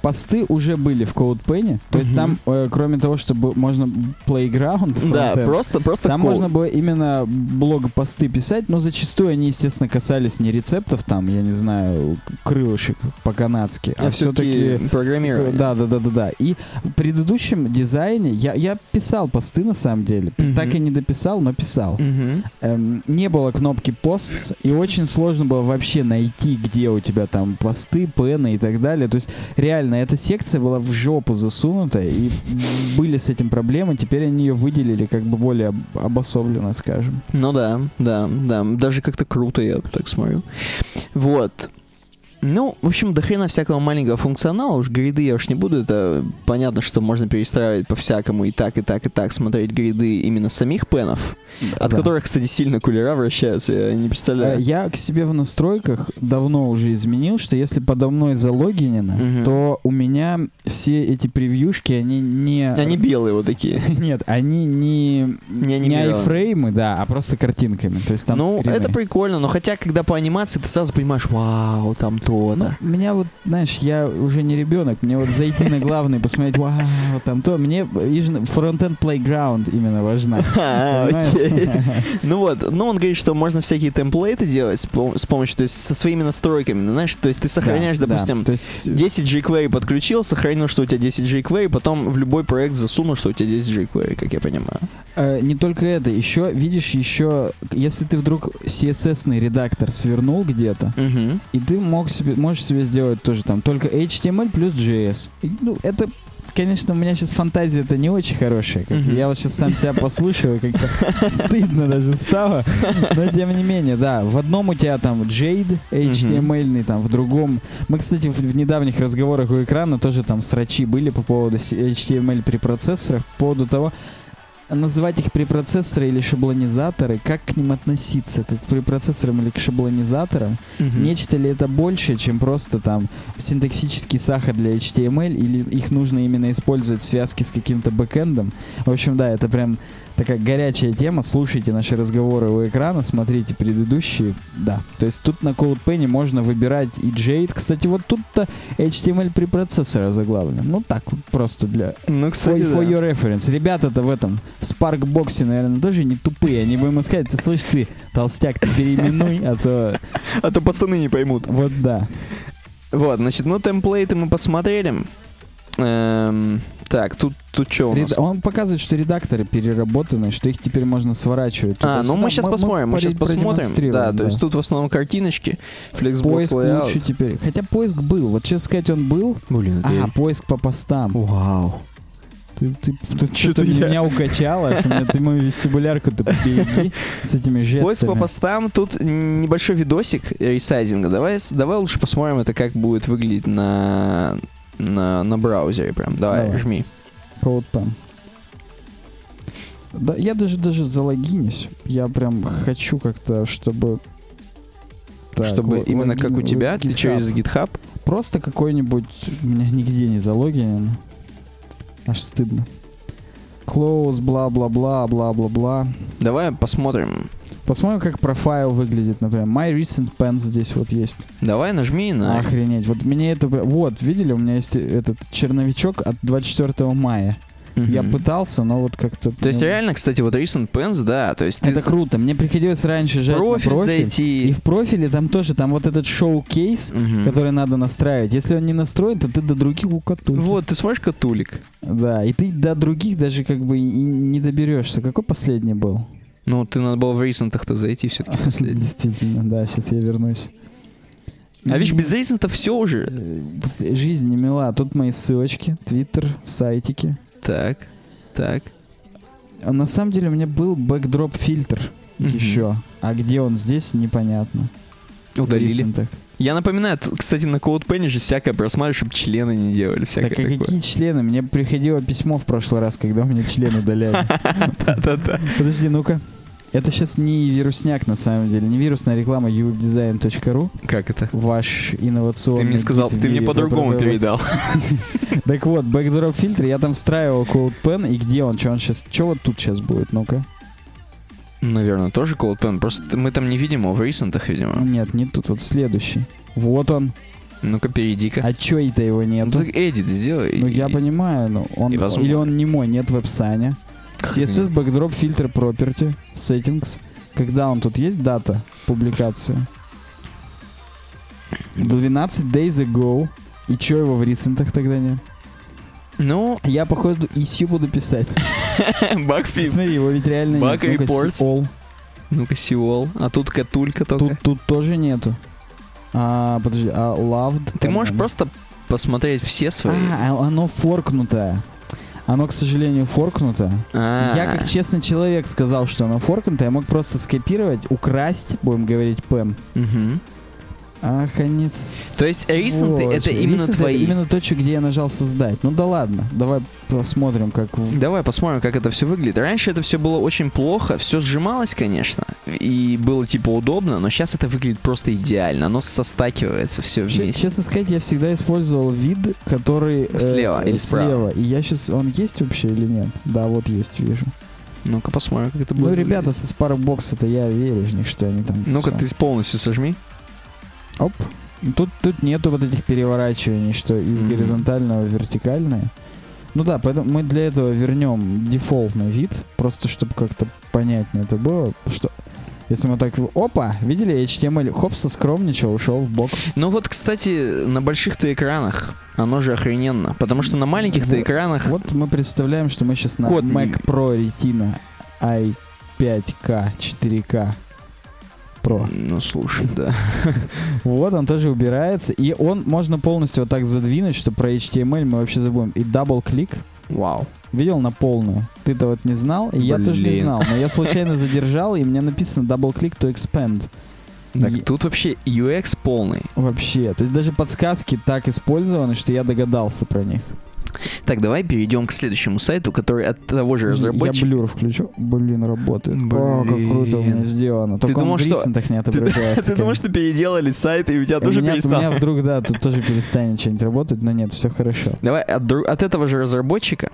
Посты уже были в CodePen, то есть там, э, кроме того, чтобы можно playground, Да, просто, просто там код. можно было именно блог-посты писать, но зачастую они, естественно, касались не рецептов, там, я не знаю, крылышек по-канадски, а, а все-таки... все-таки программирование. Да, да, да, да, да. И в предыдущем дизайне я, я писал посты на самом деле. Мгм. Так и не дописал, но писал. Мгм. Эм, не было кнопки posts, и очень сложно было вообще найти, где у тебя там посты, пены и так далее. То есть реально эта секция была в жопу засунута, и были с этим проблемы. Теперь они ее выделили как бы более об- обособленно, скажем. Ну да, да, да. Даже как-то круто, я так смотрю. Вот. Ну, в общем, до хрена всякого маленького функционала, уж гриды я уж не буду, это понятно, что можно перестраивать по-всякому и так, и так, и так, смотреть гриды именно самих пенов, от Да. которых, кстати, сильно кулера вращаются, я не Э, представляю. Я к себе в настройках давно уже изменил, что если подо мной залогинено, Мгм. то у меня все эти превьюшки, они не... Они белые вот такие. Нет, они не, Не не анимированы. айфреймы, да, а просто картинками. То есть там ну, скрины. это прикольно, но хотя, когда по анимации, ты сразу понимаешь, вау, там Ну, то-то. меня вот, знаешь, я уже не ребенок, мне вот зайти на главный, посмотреть, вау, там то, мне фронтенд playground именно важна. А. Ну вот, ну он говорит, что можно всякие темплейты делать с, пом- с помощью, то есть со своими настройками, ну, знаешь, то есть ты сохраняешь, допустим, да, то есть 10 jQuery подключил, сохранил, что у тебя 10 jQuery, потом в любой проект засунул, что у тебя 10 jQuery, как я понимаю. э, не только это, еще, видишь, еще, если ты вдруг CSS-ный редактор свернул где-то, и ты мог себе, можешь себе сделать тоже там только HTML плюс JS. И, ну, это Конечно, у меня сейчас фантазия это не очень хорошая. как. Мгм. Я вот сейчас сам себя послушаю, как-то стыдно даже стало. Но тем не менее, да, в одном у тебя там Jade HTML, там в другом. Мы, кстати, в, в недавних разговорах у экрана тоже там срачи были по поводу HTML при процессорах, по поводу того, называть их препроцессоры или шаблонизаторы, как к ним относиться, как к препроцессорам или к шаблонизаторам. Мгм. Нечто ли это больше, чем просто там синтаксический сахар для HTML, или их нужно именно использовать в связке с каким-то бэкэндом? В общем, да, это прям такая горячая тема. Слушайте наши разговоры у экрана, смотрите предыдущие. Да, то есть тут на CodePen можно выбирать и Jade. Кстати, вот тут-то HTML при процессоре заглавлен. Ну так, просто для Ну, кстати, for да. your reference. Ребята-то в этом в Sparkbox, наверное, тоже не тупые. Они бы ему сказать, ты слышь, ты, толстяк, ты переименуй, а то А то пацаны не поймут. вот да. Вот, значит, ну темплейты мы посмотрели. Эм, так, тут, тут что у нас? Реда- Он показывает, что редакторы переработаны, что их теперь можно сворачивать. А, ну туда-сюда. мы сейчас посмотрим, мы пори- сейчас посмотрим. Да, продемонстрируем, то есть тут в основном картиночки, поиск layout. лучше теперь. Хотя поиск был. Вот честно сказать, он был. Блин, А, поиск по постам. Вау. Ты, ты, Чё-то что-то я- меня укачало. мне- Ты мою вестибулярку ты побереги с этими жестами. Поиск по постам, тут небольшой видосик ресайзинга. Давай, давай лучше посмотрим это, как будет выглядеть на, на, на браузере прям. Давай, Давай. жми. CodePen. Да, я даже даже залогинюсь. Я прям хочу как-то, чтобы... Так, Чтобы ло- именно как у логин- тебя, ты GitHub. через GitHub. Просто какой-нибудь... У меня нигде не залогинен. Аж стыдно. Close, бла-бла-бла, бла-бла-бла. Давай посмотрим. Посмотрим, как профайл выглядит, например. My Recent Pens здесь вот есть. Давай нажми на... Охренеть. Вот мне это... Вот, видели, у меня есть этот черновичок от 24 мая. Мгм. Я пытался, но вот как-то... То есть реально, кстати, вот Recent Pens, да, то есть ты Это с- круто. Мне приходилось раньше жать профиль, на профиль. зайти. И в профиле там тоже, там вот этот шоу-кейс, Мгм. который надо настраивать. Если он не настроен, то ты до других укатуль. Вот, ты смотришь катулик. Да, и ты до других даже как бы и не доберешься. Какой последний был? Ну, ты надо было в рейсентах-то зайти все-таки. Действительно, да, сейчас я вернусь. А видишь, без рейсента все уже. э, Жизнь не мила. Тут мои ссылочки, твиттер, сайтики. Так, так. А на самом деле у меня был бэкдроп фильтр еще. А где он здесь, непонятно. Удалили. Я напоминаю, тут, кстати, на CodePen же всякое просматриваю, чтобы члены не делали. Всякое Так а такое. какие члены? Мне приходило письмо в прошлый раз, когда у меня член удаляли. Да-да-да. Подожди, ну-ка. Это сейчас не вирусняк на самом деле, не вирусная реклама uwebdesign.ru, Как это? ваш Ты инновационный мне сказал, ты мне по-другому передал. Так вот, backdrop фильтр, я там встраивал CodePen, и где он, что он сейчас, что вот тут сейчас будет, ну-ка. Наверное, тоже CodePen. Просто мы там не видим его, в рейсентах, Ну, видимо. Нет, не тут, вот следующий. Вот он. Ну-ка, перейди-ка. А чё это его Ну, нету? ты эдит сделай. Ну, я понимаю, ну, он, или он не мой, нет в веб-сане. Как CSS? Backdrop Filter Property Settings. Когда он тут есть дата публикации? 12 days ago. И чё его в ресентах тогда нет? Ну, Я, походу, issue буду писать. багфит. Смотри, его ведь реально Bug нет. All. Ну-ка, сиол. А тут катулька только. Тут, тут тоже нету. А, подожди, а loved? Ты можешь просто посмотреть все свои. А, а оно форкнутое. Оно, к сожалению, форкнуто. А. Я, как честный человек, сказал, что оно форкнуто. Я мог просто скопировать, украсть, будем говорить, пен. Мгм. Ах, они То есть сволочи. это именно Recent твои? именно точка, где я нажал создать. Ну да ладно, давай посмотрим, как... Давай посмотрим, как это все выглядит. Раньше это все было очень плохо, все сжималось, конечно, и было типа удобно, но сейчас это выглядит просто идеально. Оно состакивается все вместе. честно сказать, я всегда использовал вид, который... э, Слева или справа? Слева. И я сейчас... Он есть вообще или нет? Да, вот есть, вижу. Ну-ка посмотрим, как это будет. Ну, выглядеть. ребята со Sparkbox-то я верю в них, что они там... Ну-ка ты полностью сожми. Оп. Тут, тут нету вот этих переворачиваний, что из Мгм. горизонтального в вертикальное. Ну да, поэтому мы для этого вернем дефолтный вид, просто чтобы как-то понятнее это было. Что если мы так... Опа! Видели? HTML хоп, соскромничал, ушел в бок. Ну вот, кстати, на больших-то экранах оно же охрененно, потому что на маленьких-то Вот. экранах... Вот мы представляем, что мы сейчас на Код Mac Pro Retina i5K 4K Pro. Ну, слушай, да. Вот он тоже убирается. И он можно полностью вот так задвинуть, что про HTML мы вообще забудем. И double-click. Вау. Видел на полную? Ты-то вот не знал, и я тоже не знал. Но я случайно задержал, и мне написано double-click to expand. Так, И- тут вообще UX полный. Вообще. То есть даже подсказки так использованы, что я догадался про них. Так, давай перейдем к следующему сайту, который от того же Я разработчика. блюр включу. Блин, работает. О, как круто у меня Блин. сделано. Только думал, он в что- ресентах не Ты, отображается. ты думаешь, что переделали сайт, и у тебя тоже меня, у перестало? меня вдруг, да, тут тоже перестанет что-нибудь работать, но нет, все хорошо. Давай от этого же разработчика,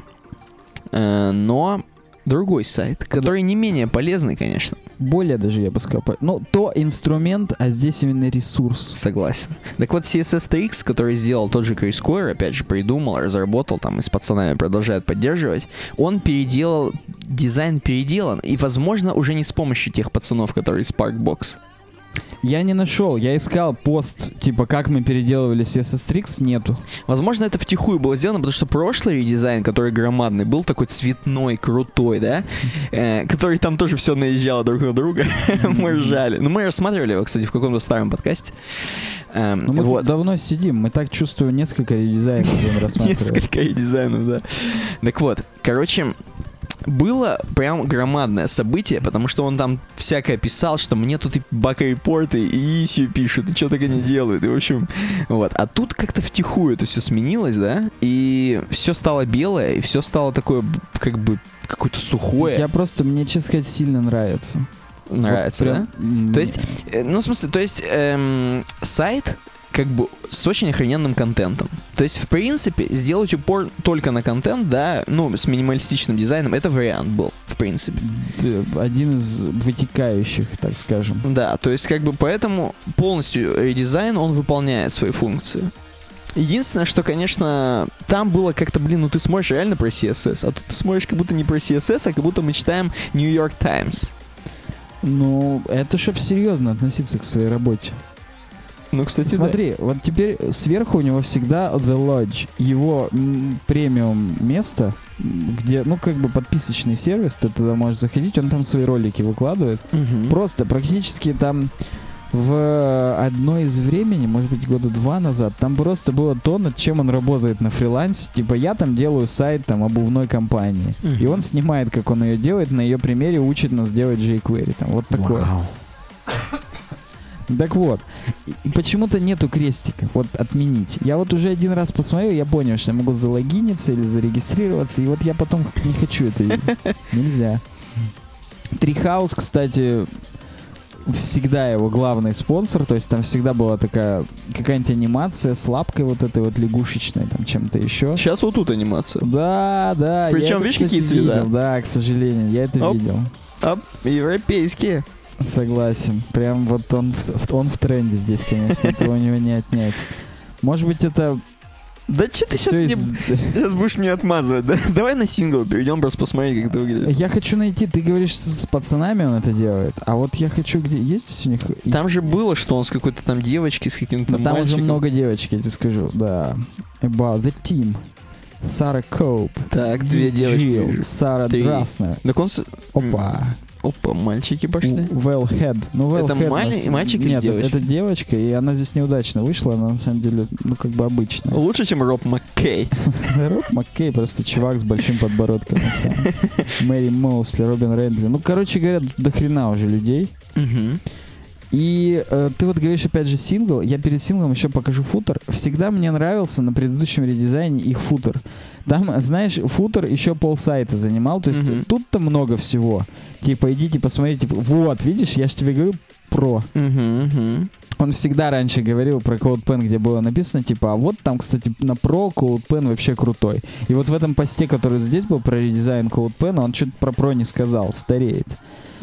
э, но другой сайт, который не менее полезный, конечно. Более даже я бы сказал. по- Ну, то инструмент, а здесь именно ресурс. Согласен. Так вот, CSS Tricks, который сделал тот же Крис Койер, опять же, придумал, разработал, там, и с пацанами продолжает поддерживать, он переделал, дизайн переделан, и, возможно, уже не с помощью тех пацанов, которые из Sparkbox. Я не нашел, я искал пост, типа, как мы переделывали CSS Tricks, нету. Возможно, это втихую было сделано, потому что прошлый редизайн, который громадный, был такой цветной, крутой, да, Э, который там тоже все наезжало друг на друга. мы ржали. Ну, мы рассматривали его, кстати, в каком-то старом подкасте. Эм, Ну, мы вот. давно сидим, мы так чувствую несколько редизайнов будем рассматривать. Несколько дизайнов, да. Так вот, короче, было прям громадное событие, потому что он там всякое писал, что мне тут и бак-репорты, и исью пишут, и что только не делают, и в общем, вот. А тут как-то втихую это все сменилось, да, и все стало белое, и все стало такое, как бы, какое-то сухое. Я просто, мне, честно сказать, сильно нравится. Нравится, Вот да? прям, м, То есть, Э, Ну, в смысле, то есть эм, сайт как бы с очень охрененным контентом. То есть, в принципе, сделать упор только на контент, да, ну, с минималистичным дизайном, это вариант был, в принципе. Один из вытекающих, так скажем. Да, то есть, как бы, поэтому полностью редизайн, он выполняет свои функции. Единственное, что, конечно, там было как-то, блин, ну ты смотришь реально про CSS, а тут ты смотришь как будто не про CSS, а как будто мы читаем New York Times. Ну, это чтоб серьезно относиться к своей работе. Ну, кстати, да. Смотри, вот теперь сверху у него всегда The Lodge. Его премиум место, где, ну, как бы подписочный сервис, ты туда можешь заходить, он там свои ролики выкладывает. Мгм. Просто практически там в одно из времени, может быть, года два назад, там просто было то, над чем он работает на фрилансе. Типа, я там делаю сайт там обувной компании. Мгм. И он снимает, как он ее делает, на ее примере учит нас делать jQuery. Там вот такое. Вау. Так вот, почему-то нету крестика, вот отменить. Я вот уже один раз посмотрел, я понял, что я могу залогиниться или зарегистрироваться, и вот я потом не хочу это видеть. Нельзя. Трихаус, кстати, всегда его главный спонсор, то есть там всегда была такая какая-нибудь анимация с лапкой вот этой вот лягушечной, там чем-то еще. Сейчас вот тут анимация. Да, да. я Причем, это, видишь, кстати, какие цвета? видел, Да, к сожалению, я это Оп. видел. Оп, европейские. Согласен. Прям вот он он в тренде здесь, конечно. Этого у него не отнять. Может быть, это Да что ты сейчас всё мне... из- Сейчас будешь меня отмазывать, да? Давай на сингл перейдем, просто посмотреть, как это выглядит. Я хочу найти, ты говоришь, с, с пацанами он это делает, а вот я хочу, где есть у них... Там же было, что он с какой-то там девочкой, с каким-то Ну, там уже много девочек, я тебе скажу, да. About the team. Сара Коуп. Так, две девочки. Сара. Драснер. Так он... Опа. Опа, мальчики пошли. Well Head. Ну, well Это Head, мали- с- мальчик или Нет, девочка? это девочка, и она здесь неудачно вышла, она на самом деле, ну, как бы обычная. Лучше, чем Роб Маккей. Роб Маккей просто чувак с большим подбородком. Мэри Моусли, Робин Рэндли. Ну, короче говоря, до хрена уже людей. И э, ты вот говоришь опять же сингл. Я перед синглом еще покажу футер. Всегда мне нравился на предыдущем редизайне их футер. Там, знаешь, футер еще полсайта занимал. То есть Мгм. тут-то много всего. Типа, идите посмотрите. Типа, вот, видишь, я же тебе говорю про. Мгм, мгм. Он всегда раньше говорил про CodePen, где было написано, типа, а вот там, кстати, на Pro CodePen вообще крутой. И вот в этом посте, который здесь был про редизайн CodePen, он что-то про Pro не сказал, стареет.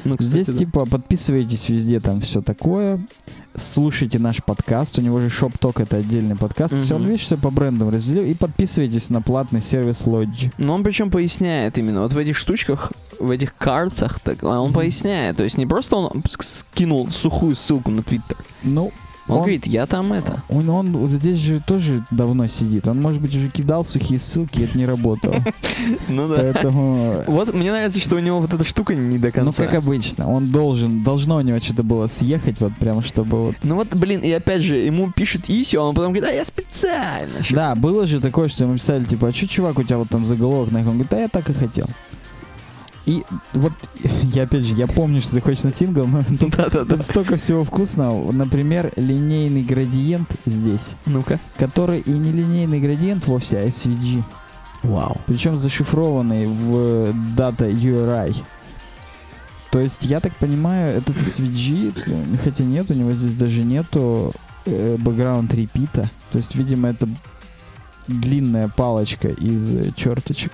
Ну, кстати, здесь, да. типа, подписывайтесь везде, там все такое. Слушайте наш подкаст, у него же Shop Talk это отдельный подкаст. Все, он, видишь, все по брендам разделил. И подписывайтесь на платный сервис Lodge. Но он причем поясняет именно вот в этих штучках, в этих картах, так, он Мгм. поясняет. То есть не просто он скинул сухую ссылку на Твиттер. Ну, Он, Он- говорит, я там это. он, он вот здесь же тоже давно сидит. Он, может быть, уже кидал сухие ссылки, и это не работало. Ну да. Поэтому Вот мне нравится, что у него вот эта штука не до Ну, конца. как обычно, он должен, должно у него что-то было съехать, вот прямо чтобы вот... Ну вот, блин, и опять же, ему пишут Исю, а он потом говорит, а я специально. чтоб-» Да, было же такое, что ему писали, типа, а что, чувак, у тебя вот там заголовок на? Он говорит, да я так и хотел. И вот, я опять же, я помню, что ты хочешь на сингл, но тут, Да-да-да. тут столько всего вкусного. Например, линейный градиент здесь, Ну-ка. который и не линейный градиент вовсе, а SVG. Вау. Причем зашифрованный в Data URI. То есть, я так понимаю, этот SVG, э, хотя нет, у него здесь даже нету э, бэкграунд репита. То есть, видимо, это длинная палочка из э, черточек.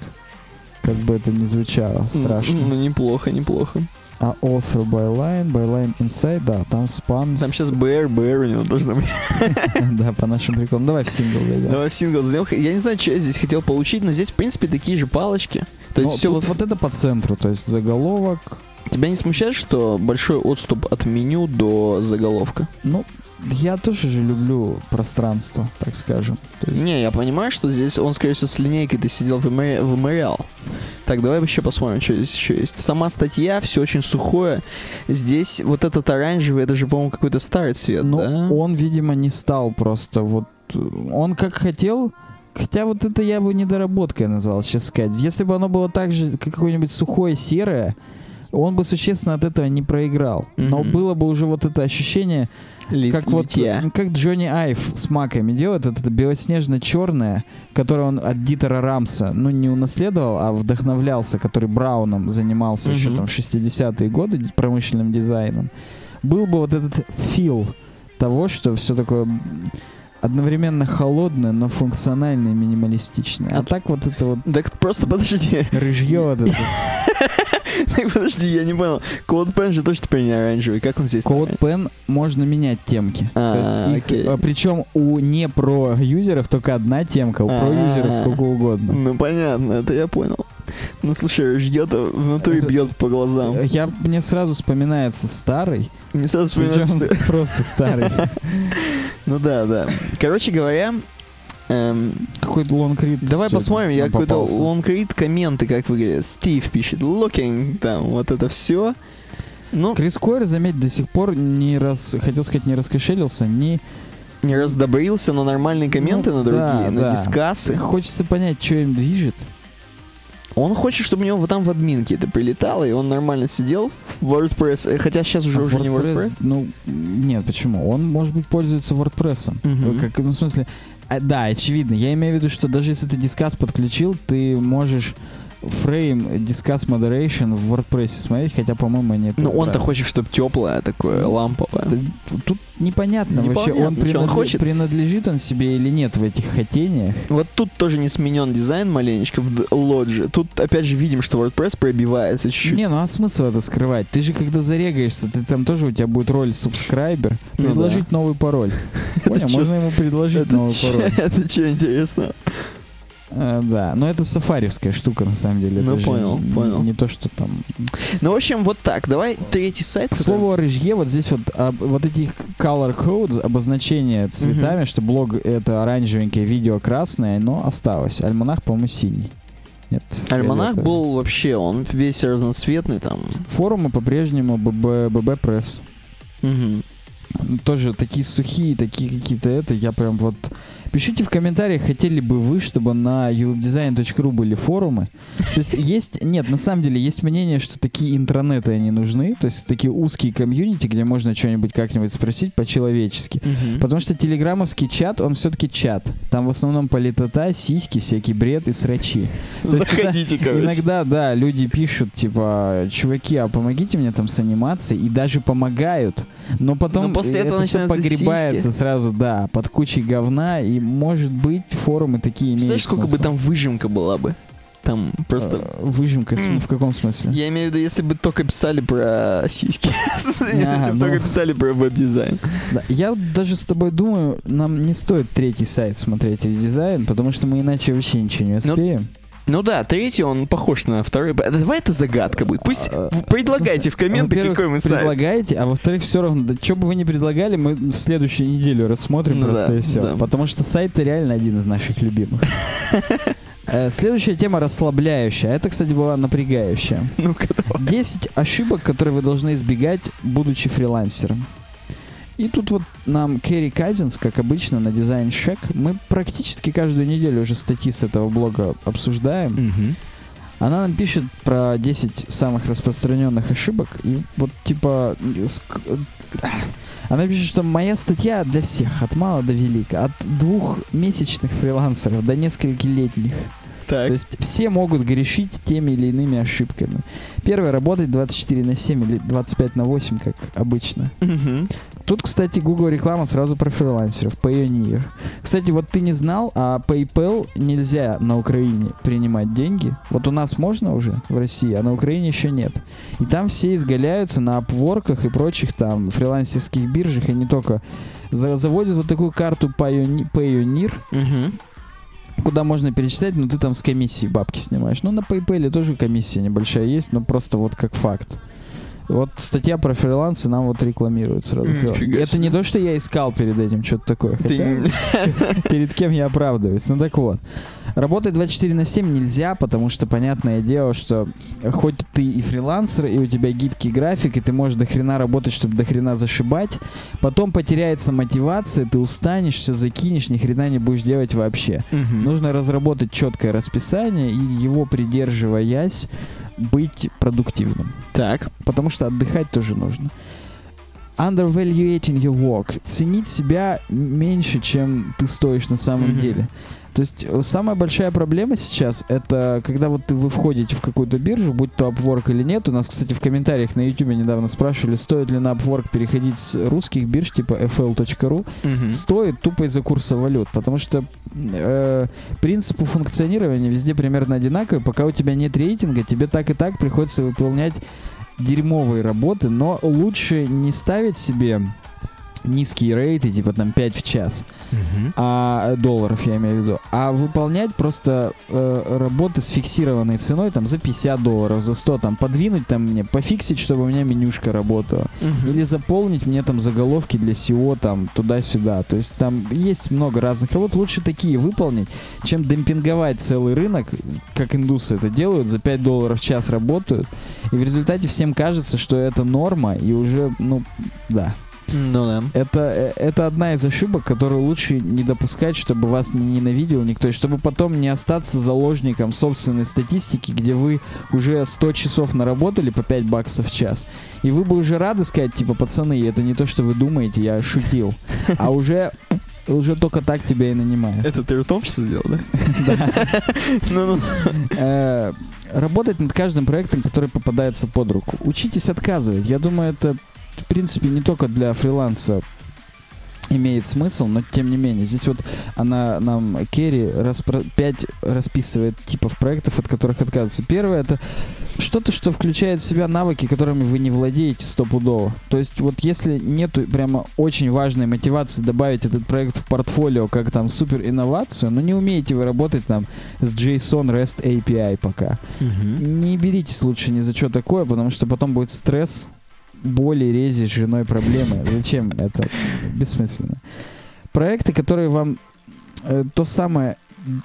Как бы это ни звучало страшно. Ну, неплохо, неплохо. А author byline, byline inside, да, там спам. Там сейчас БР, БР у него должно быть. Да, по нашим приколам. Давай в сингл зайдем. Давай в сингл сделаем. Я не знаю, что я здесь хотел получить, но здесь, в принципе, такие же палочки. То есть Ну, все вот... вот это по центру, то есть заголовок, Тебя не смущает, что большой отступ от меню до заголовка? Ну, я тоже же люблю пространство, так скажем. То есть, Не, я понимаю, что здесь он, скорее всего, с линейкой ты сидел в Эмориал. Так, давай еще посмотрим, что здесь еще есть. Сама статья, все очень сухое. Здесь вот этот оранжевый, это же, по-моему, какой-то старый цвет, ну, да? он, видимо, не стал просто вот... Он как хотел, хотя вот это я бы недоработкой назвал, сейчас сказать. Если бы оно было так же, как какое-нибудь сухое серое, он бы существенно от этого не проиграл. Но Мгм. было бы уже вот это ощущение, Ли- как вот, литья. как Джонни Айв с маками делает, вот это белоснежно-черное, которое он от Дитера Рамса, ну, не унаследовал, а вдохновлялся, который Брауном занимался еще Мгм. там в 60-е годы промышленным дизайном. Был бы вот этот фил того, что все такое одновременно холодное, но функциональное и минималистичное. А, А так вот это вот Так просто подожди. рыжье вот это. Так подожди, я не понял. Код Pen же теперь не оранжевый. Как он здесь? Code Pen можно менять темки. А, окей. а, причем у не про юзеров только одна темка, у про юзеров А. сколько угодно. Ну понятно, это я понял. Ну слушай, ржье-то в натуре бьет по глазам. Я, мне сразу вспоминается старый, Не сразу вспоминается, просто старый. Ну да, да. Короче говоря, эм, Какой-то лонгрид. давай посмотрим, я какой-то лонгрид, комменты как выглядят. Стив пишет, looking, там, вот это все. Ну, Крис Койер, заметь, до сих пор не раз, хотел сказать, не раскошелился, не... не раздобрился на нормальные комменты, Ну, на другие, да, на да. дискасы. Хочется понять, что им движет. Он хочет, чтобы у него вот там в админке это прилетало, и он нормально сидел в WordPress, э, хотя сейчас уже, А уже не WordPress. Ну, нет, почему? Он, может быть, пользуется WordPress. Мгм. Как, ну, в смысле, а, да, очевидно. Я имею в виду, что даже если ты дискас подключил, ты можешь фрейм Discuss Moderation в WordPress смотреть, хотя, по-моему, они это Ну, он-то хочет, чтобы теплое такое, ламповое. Да, Тут непонятно, вообще, он, Непонятно, что он хочет. принадлежит он себе или нет в этих хотениях. Вот тут тоже не сменен дизайн маленечко в лодже. Тут опять же видим, что WordPress пробивается чуть-чуть. Не, ну а смысл это скрывать? Ты же когда зарегаешься, ты там тоже у тебя будет роль субскрайбер, Ну предложить новый пароль. Понял? Можно ему предложить новый пароль. это что интересно? А, да, но это сафаривская штука на самом деле. Ну, это же понял, не- понял. Не то, что там. Ну, в общем, вот так. Давай третий сайт. К слову о рыжье, вот здесь вот а, вот эти color codes, обозначение цветами, что блог это оранжевенькое, видео красное, но осталось. Альманах, по-моему, синий. Нет. Альманах фиолетовый. был вообще, он весь разноцветный там. Форумы по-прежнему ББ, ББ пресс. Мгм. Тоже такие сухие, такие какие-то это. Я прям вот... Пишите в комментариях, хотели бы вы, чтобы на uwebdesign.ru были форумы. То есть есть... Нет, на самом деле есть мнение, что такие интранеты, они нужны. То есть такие узкие комьюнити, где можно что-нибудь как-нибудь спросить по-человечески. Мгм. Потому что телеграммовский чат, он все-таки чат. Там в основном политота, сиськи, всякий бред и срачи. То есть Заходите, короче. Иногда, да, люди пишут, типа, чуваки, а помогите мне там с анимацией, и даже помогают. Но потом Но после этого это все погребается сразу, да, под кучей говна, и, может быть, форумы такие имеют Знаешь, сколько бы там выжимка была бы? Там просто... Э, Выжимка, в каком смысле? Я имею в виду, если бы только писали про сиськи. Если бы ну. только писали про веб-дизайн. Я даже с тобой думаю, нам не стоит третий сайт смотреть или дизайн, потому что мы иначе вообще ничего не Ну, успеем. Ну да, третий, он похож на второй. Давай это загадка будет. Пусть А, предлагайте в комменты, какой мы сайт. предлагаете, а во-вторых, все равно, да что бы вы ни предлагали, мы в следующую неделю рассмотрим Ну просто да, и все. да. Потому что сайт реально один из наших любимых. Э, Следующая тема расслабляющая. Это, кстати, была напрягающая. Ну-ка, давай. 10 ошибок, которые вы должны избегать, будучи фрилансером. И тут вот нам Керри Казинс, как обычно, на дизайн шек. Мы практически каждую неделю уже статьи с этого блога обсуждаем. Мгм. Она нам пишет про 10 самых распространенных ошибок. И вот типа... ск- Она пишет, что моя статья для всех, от мала до велика. От двухмесячных фрилансеров до несколькилетних. Так. То есть все могут грешить теми или иными ошибками. Первое, работать 24 на 7 или 25 на 8, как обычно. Мгм. Тут, кстати, Google реклама сразу про фрилансеров. Payoneer. Кстати, вот ты не знал, а PayPal нельзя на Украине принимать деньги. Вот у нас можно уже в России, а на Украине еще нет. И там все изгаляются на апворках и прочих там фрилансерских биржах, и не только. За- заводят вот такую карту Payoneer, куда можно перечислять, но ты там с комиссии бабки снимаешь. Ну, на PayPal тоже комиссия небольшая есть, но просто вот как факт. Вот статья про фрилансы нам вот рекламируют сразу. Нифига Это себе. не то, что я искал перед этим что-то такое. Хотя перед кем я оправдываюсь. Ну так вот. Работать 24 на 7 нельзя, потому что понятное дело, что хоть ты и фрилансер, и у тебя гибкий график, и ты можешь до хрена работать, чтобы до хрена зашибать, потом потеряется мотивация, ты устанешь, все закинешь, ни хрена не будешь делать вообще. Мгм. Нужно разработать четкое расписание и его придерживаясь быть продуктивным. Так. Потому что отдыхать тоже нужно. Undervaluating your work. Ценить себя меньше, чем ты стоишь на самом Мгм. деле. То есть э, самая большая проблема сейчас это когда вот вы входите в какую-то биржу, будь то Upwork или нет. У нас, кстати, в комментариях на YouTube недавно спрашивали, стоит ли на Upwork переходить с русских бирж типа fl.ru. Мгм. Стоит тупо из-за курса валют, потому что э, принципы функционирования везде примерно одинаковые. Пока у тебя нет рейтинга, тебе так и так приходится выполнять дерьмовые работы, но лучше не ставить себе низкие рейты, типа там 5 в час, Мгм. а долларов я имею в виду, а выполнять просто э, работы с фиксированной ценой там за 50 долларов, за 100, там подвинуть там мне, пофиксить, чтобы у меня менюшка работала. Мгм. Или заполнить мне там заголовки для SEO там туда-сюда. То есть там есть много разных работ. Лучше такие выполнить, чем демпинговать целый рынок, как индусы это делают, за 5 долларов в час работают. И в результате всем кажется, что это норма, и уже, ну, да. Ну да. Это, э, это одна из ошибок, которую лучше не допускать, чтобы вас не ненавидел никто, и чтобы потом не остаться заложником собственной статистики, где вы уже 100 часов наработали по 5 баксов в час. И вы бы уже рады сказать, типа, пацаны, это не то, что вы думаете, я шутил. А уже, уже только так тебя и нанимают. Это ты ртом сейчас сделал, да? Ну-ну. Э, Работать над каждым проектом, который попадается под руку. Учитесь отказывать. Я думаю, это, в принципе, не только для фриланса имеет смысл, но тем не менее. Здесь вот она нам, Керри, распро- 5 расписывает типов проектов, от которых отказываться. Первое это что-то, что включает в себя навыки, которыми вы не владеете стопудово. То есть вот если нету прямо очень важной мотивации добавить этот проект в портфолио как там супер инновацию, но не умеете вы работать там с JSON REST API пока. Мгм. Не беритесь лучше ни за что такое, потому что потом будет стресс, боли, рези женой проблемы. Зачем это? Бессмысленно. Проекты, которые вам э, то самое,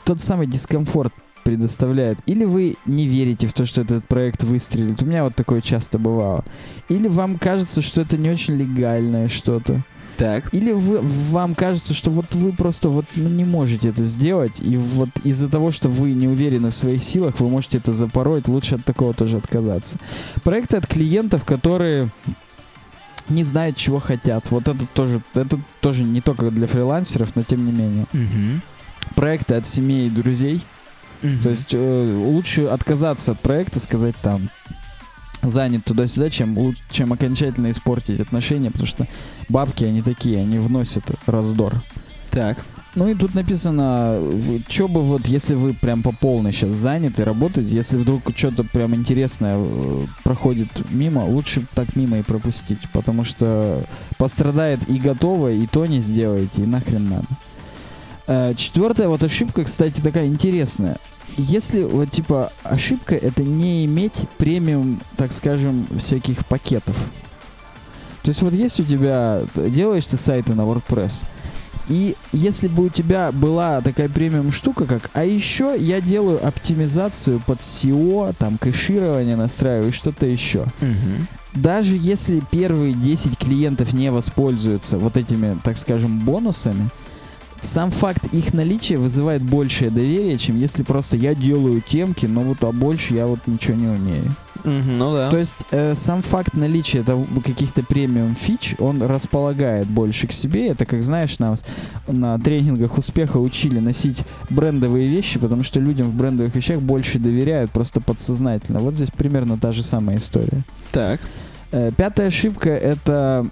тот самый дискомфорт предоставляют. Или вы не верите в то, что этот проект выстрелит. У меня вот такое часто бывало. Или вам кажется, что это не очень легальное что-то. Так. Или вы, вам кажется, что вот вы просто вот ну, не можете это сделать, и вот из-за того, что вы не уверены в своих силах, вы можете это запороть, лучше от такого тоже отказаться. Проекты от клиентов, которые не знают, чего хотят. Вот это тоже, это тоже не только для фрилансеров, но тем не менее. Мгм. Проекты от семей и друзей. Мгм. То есть э, лучше отказаться от проекта, сказать там занят туда-сюда, чем, чем окончательно испортить отношения, потому что бабки, они такие, они вносят раздор. Так. Ну и тут написано, что бы вот, если вы прям по полной сейчас заняты, работаете, если вдруг что-то прям интересное э, проходит мимо, лучше так мимо и пропустить, потому что пострадает и готово, и то не сделаете, и нахрен надо. Э, Четвертая вот ошибка, кстати, такая интересная. Если вот типа ошибка это не иметь премиум, так скажем, всяких пакетов. То есть вот есть у тебя, делаешь ты сайты на WordPress, и если бы у тебя была такая премиум штука, как «А еще я делаю оптимизацию под SEO, там кэширование настраиваю и что-то еще». Мгм. Даже если первые 10 клиентов не воспользуются вот этими, так скажем, бонусами, сам факт их наличия вызывает большее доверие, чем если просто я делаю темки, но вот а больше я вот ничего не умею. Мгм, Ну да. То есть э, сам факт наличия каких-то премиум фич, он располагает больше к себе. Это, как знаешь, нам на тренингах успеха учили носить брендовые вещи, потому что людям в брендовых вещах больше доверяют просто подсознательно. Вот здесь примерно та же самая история. Так. Э, Пятая ошибка — это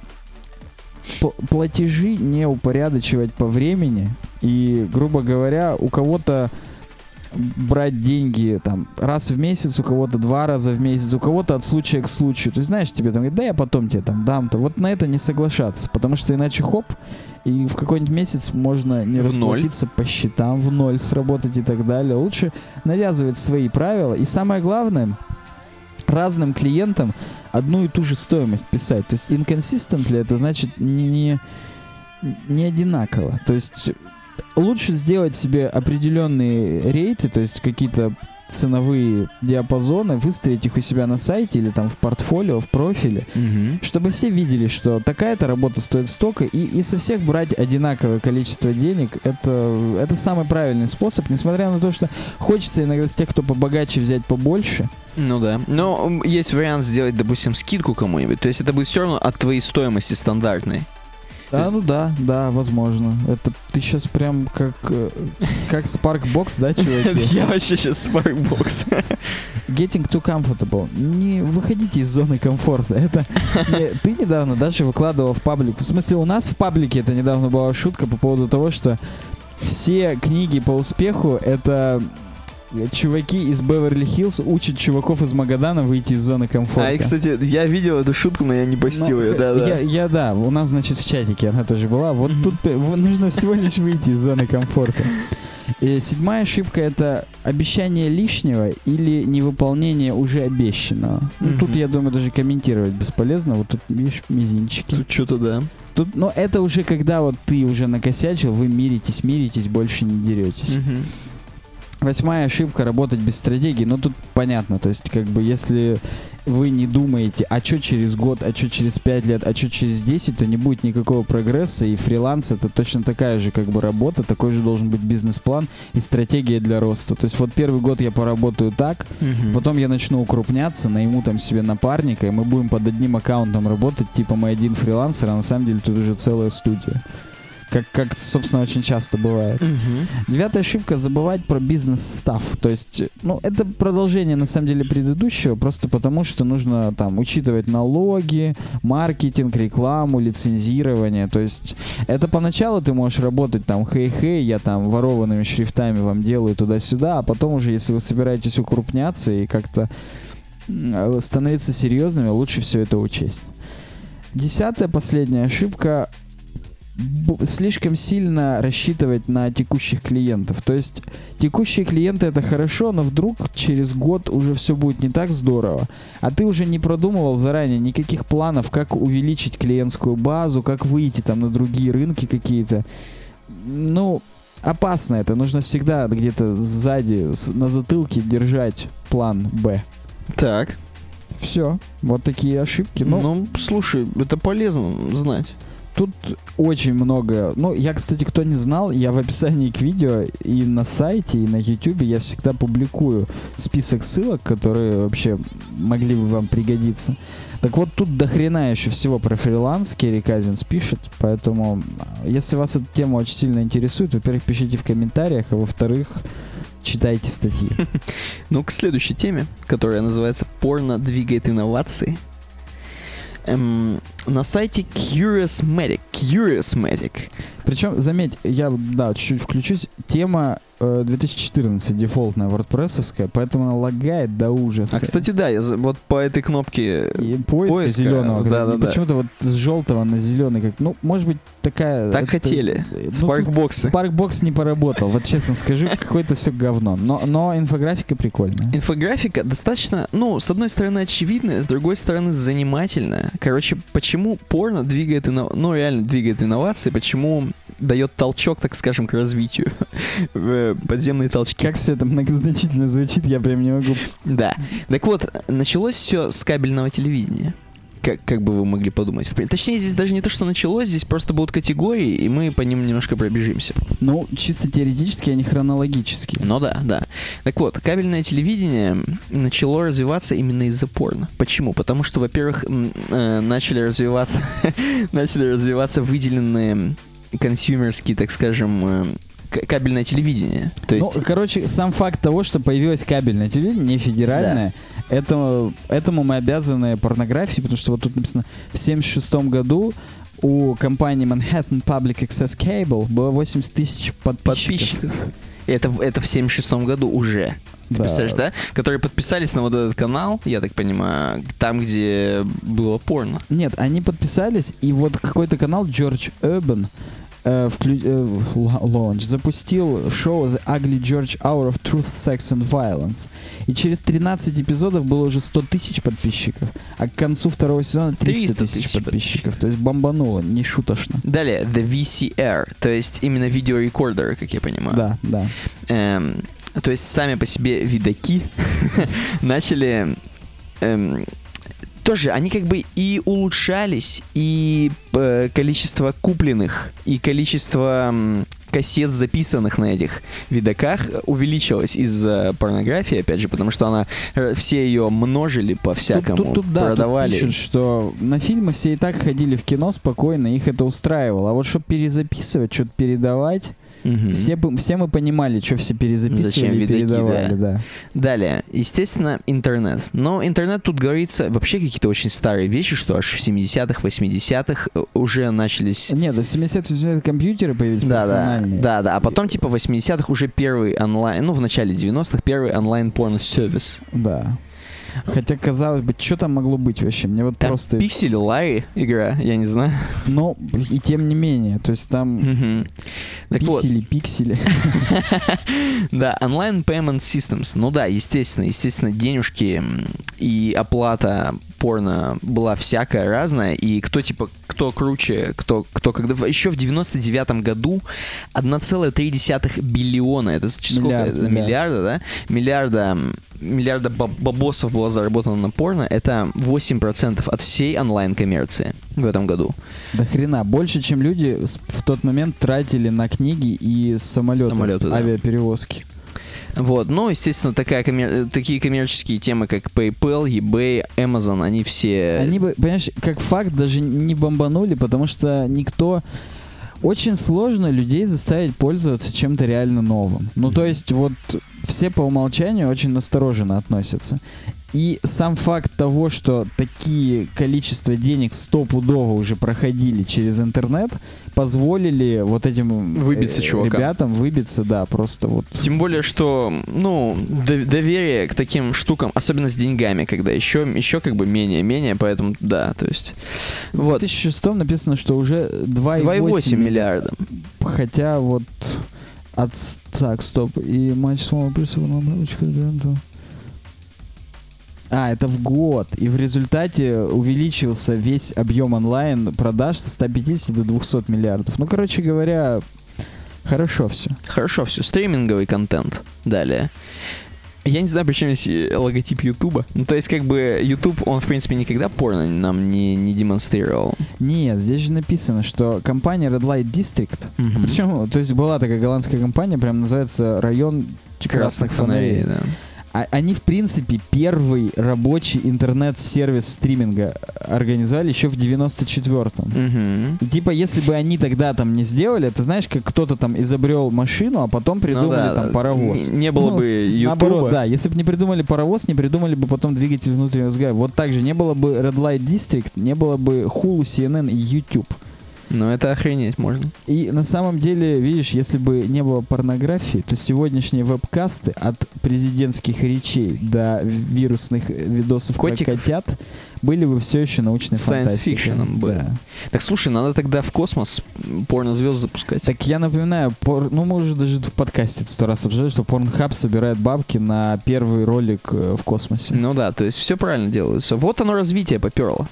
платежи не упорядочивать по времени. И, грубо говоря, у кого-то брать деньги там раз в месяц, у кого-то два раза в месяц, у кого-то от случая к случаю. То есть, знаешь, тебе там говорят, да я потом тебе там дам-то. Вот на это не соглашаться, потому что иначе хоп, и в какой-нибудь месяц можно не В ноль. расплатиться по счетам, в ноль сработать и так далее. Лучше навязывать свои правила. И самое главное, разным клиентам одну и ту же стоимость писать. То есть inconsistently это значит не, не, одинаково. То есть лучше сделать себе определенные рейты, то есть какие-то ценовые диапазоны, выставить их у себя на сайте или там в портфолио, в профиле, Мгм. чтобы все видели, что такая-то работа стоит столько, и, и со всех брать одинаковое количество денег, это, это самый правильный способ, несмотря на то, что хочется иногда с тех, кто побогаче, взять побольше, Ну да. Но есть вариант сделать, допустим, скидку кому-нибудь. То есть это будет все равно от твоей стоимости стандартной. А, ну да, да, возможно. Это ты сейчас прям как, э, как Sparkbox, да, чуваки? Я вообще сейчас Sparkbox. Getting too comfortable. Не выходите из зоны комфорта. Это не- ты недавно даже выкладывал в паблик. В смысле, у нас в паблике это недавно была шутка по поводу того, что все книги по успеху это чуваки из Беверли-Хиллз учат чуваков из Магадана выйти из зоны комфорта. А, и, кстати, я видел эту шутку, но я не постил Ну, ее, Я, да-да. я, да, у нас, значит, в чатике она тоже была. Вот тут э, вот нужно всего лишь выйти из зоны комфорта. И седьмая ошибка это обещание лишнего или невыполнение уже обещанного. Ну, тут, я думаю, даже комментировать бесполезно. Вот тут, видишь, мизинчики. Тут что-то, да. Тут, но это уже когда вот ты уже накосячил, вы миритесь, миритесь, больше не деретесь. Мгм. Восьмая ошибка работать без стратегии. Ну тут понятно, то есть как бы если вы не думаете, а что через год, а что через пять лет, а что через 10, то не будет никакого прогресса, и фриланс это точно такая же как бы работа, такой же должен быть бизнес-план и стратегия для роста. То есть вот первый год я поработаю так, Мгм. потом я начну укрупняться, найму там себе напарника, и мы будем под одним аккаунтом работать, типа мы один фрилансер, а на самом деле тут уже целая студия. Как, как собственно, очень часто бывает. Мгм. Девятая ошибка — забывать про бизнес-став. То есть, ну, это продолжение, на самом деле, предыдущего, просто потому что нужно там учитывать налоги, маркетинг, рекламу, лицензирование. То есть, это поначалу ты можешь работать там, хей-хей, я там ворованными шрифтами вам делаю туда-сюда, а потом уже, если вы собираетесь укрупняться и как-то становиться серьезными, лучше все это учесть. Десятая, последняя ошибка слишком сильно рассчитывать на текущих клиентов. То есть текущие клиенты это хорошо, но вдруг через год уже все будет не так здорово, а ты уже не продумывал заранее никаких планов, как увеличить клиентскую базу, как выйти там на другие рынки какие-то. Ну, опасно это. Нужно всегда где-то сзади, на затылке держать план Б. Так. Все. Вот такие ошибки. Ну, Ну, слушай, это полезно знать. Тут очень много. Ну, я, кстати, кто не знал, я в описании к видео и на сайте, и на YouTube я всегда публикую список ссылок, которые вообще могли бы вам пригодиться. Так вот, тут до хрена еще всего про фриланс Керри Казинс пишет, поэтому если вас эта тема очень сильно интересует, во-первых, пишите в комментариях, а во-вторых, читайте статьи. Ну, к следующей теме, которая называется «Порно двигает инновации». Эм, на сайте Curiousmatic, Curiousmatic, Причем, заметь, я, да, чуть-чуть включусь, тема 2014 дефолтная WordPress, поэтому она лагает до ужаса. А, кстати, да, я вот по этой кнопке... И поиска, поиска, зеленого. как- да-да-да. Почему-то вот с желтого на зеленый, как, ну, может быть, такая... Так это- хотели. ну, тут Спаркбоксы. Sparkbox не поработал, вот честно скажу, какое-то все говно. Но, но инфографика прикольная. Инфографика достаточно, ну, с одной стороны очевидная, с другой стороны занимательная. Короче, почему порно двигает, инно- ну, реально двигает инновации, почему дает толчок, так скажем, к развитию. Подземные толчки. Как все это многозначительно звучит, я прям не могу... Да. Так вот, началось все с кабельного телевидения. Как, как бы вы могли подумать. Точнее, здесь даже не то, что началось, здесь просто будут категории, и мы по ним немножко пробежимся. Ну, чисто теоретически, а не хронологически. Ну да, да. Так вот, кабельное телевидение начало развиваться именно из-за порно. Почему? Потому что, во-первых, э, начали развиваться, начали развиваться выделенные консюмерские, так скажем, э, кабельное телевидение. То есть, Ну, короче, сам факт того, что появилось кабельное телевидение, не федеральное, это, этому мы обязаны порнографии, потому что вот тут написано, в 76 году у компании Manhattan Public Access Cable было 80 тысяч подписчиков. подписчиков. Это, это в 76 году уже. Ты Да. представляешь, да? Которые подписались на вот этот канал, я так понимаю, там, где было порно. Нет, они подписались, и вот какой-то канал George Urban э, вклю- э, launch запустил шоу The Ugly George Hour of Truth, Sex and Violence. И через 13 эпизодов было уже 100 тысяч подписчиков, а к концу второго сезона 300 300 тысяч подписчиков. То есть бомбануло, не шуточно. Далее, The VCR, то есть именно видеорекордеры, как я понимаю. Да, да. Эм, то есть сами по себе видаки начали... эм, тоже они как бы и улучшались, и э, количество купленных, и количество кассет, записанных на этих видоках, увеличилась из-за порнографии, опять же, потому что она э, все ее множили по-всякому, Тут, тут, тут, да, продавали. Тут пишут, что на фильмы все и так ходили в кино спокойно, их это устраивало. А вот чтобы перезаписывать, что-то передавать, Мгм. все, все мы понимали, что все перезаписывали Зачем видаки, передавали, да. да. Далее, естественно, интернет. Но интернет тут говорится вообще какие-то очень старые вещи, что аж в 70-х, 80-х э, уже начались... Нет, до 70 компьютеры появились Да, да, персональные. да, да. А потом, типа, в 80-х уже первый онлайн, ну, в начале 90-х первый онлайн порно-сервис. Да. Хотя, казалось бы, что там могло быть вообще? Мне вот Там просто... Пиксель Ларри игра, я не знаю. Но и тем не менее, то есть там Мгм. Так вот, пиксели, пиксели. Да, онлайн payment systems. Ну да, естественно, естественно, денежки и оплата порно была всякая разная, и кто типа, кто круче, кто, кто когда... Еще в 99 году 1,3 биллиона, это сколько? Миллиард, да. миллиарда, да? Миллиарда, миллиарда баб- бабосов было заработано на порно, это 8% от всей онлайн-коммерции в этом году. До хрена. Больше, чем люди в тот момент тратили на книги и самолеты, Самолеты, да. авиаперевозки. Вот, ну, естественно, такая коммер- такие коммерческие темы, как PayPal, eBay, Amazon, они все... Они бы, понимаешь, как факт даже не бомбанули, потому что никто... Очень сложно людей заставить пользоваться чем-то реально новым. Ну, то есть, вот все по умолчанию очень настороженно относятся. И сам факт того, что такие количества денег стопудово уже проходили через интернет, позволили вот этим э, Выбиться чувакам. ребятам выбиться, да, просто вот. Тем более, что, ну, до- доверие к таким штукам, особенно с деньгами, когда еще, еще как бы менее-менее, поэтому, да, то есть, В вот, 2006 написано, что уже 2,8 2,8 миллиарда. Хотя вот от... Так, стоп. И матч снова присутствовал на. А, это в год. И в результате увеличился весь объем онлайн продаж со 150 до 200 миллиардов. Ну, короче говоря, хорошо все. Хорошо все, стриминговый контент. Далее. Я не знаю, почему здесь логотип Ютуба. Ну, то есть, как бы, Ютуб, он, в принципе, никогда порно нам не, не демонстрировал. Нет, здесь же написано, что компания Red Light District, Мгм. причем, то есть была такая голландская компания, прям называется район красных, фонарей. да. А- они, в принципе, первый рабочий интернет-сервис стриминга организовали еще в 94-м. Мгм. И типа, если бы они тогда там не сделали, ты знаешь, как кто-то там изобрел машину, а потом Ну придумали да, там паровоз. Не, не было Ну, бы Ютуба. Наоборот, да. Если бы не придумали паровоз, не придумали бы потом двигатель внутреннего сгорания. Вот так же не было бы Red Light District, не было бы Hulu, CNN и YouTube. Ну, это охренеть можно. И на самом деле, видишь, если бы не было порнографии, то сегодняшние вебкасты от президентских речей до вирусных видосов Котиков. про котят были бы все еще научной Science фантастикой. fiction бы. Да. Так, слушай, надо тогда в космос порно-звезд запускать. Так я напоминаю, пор- ну мы уже даже в подкасте сто раз обсуждали, что Pornhub собирает бабки на первый ролик э, в космосе. Ну да, то есть все правильно делается. Вот оно развитие поперло.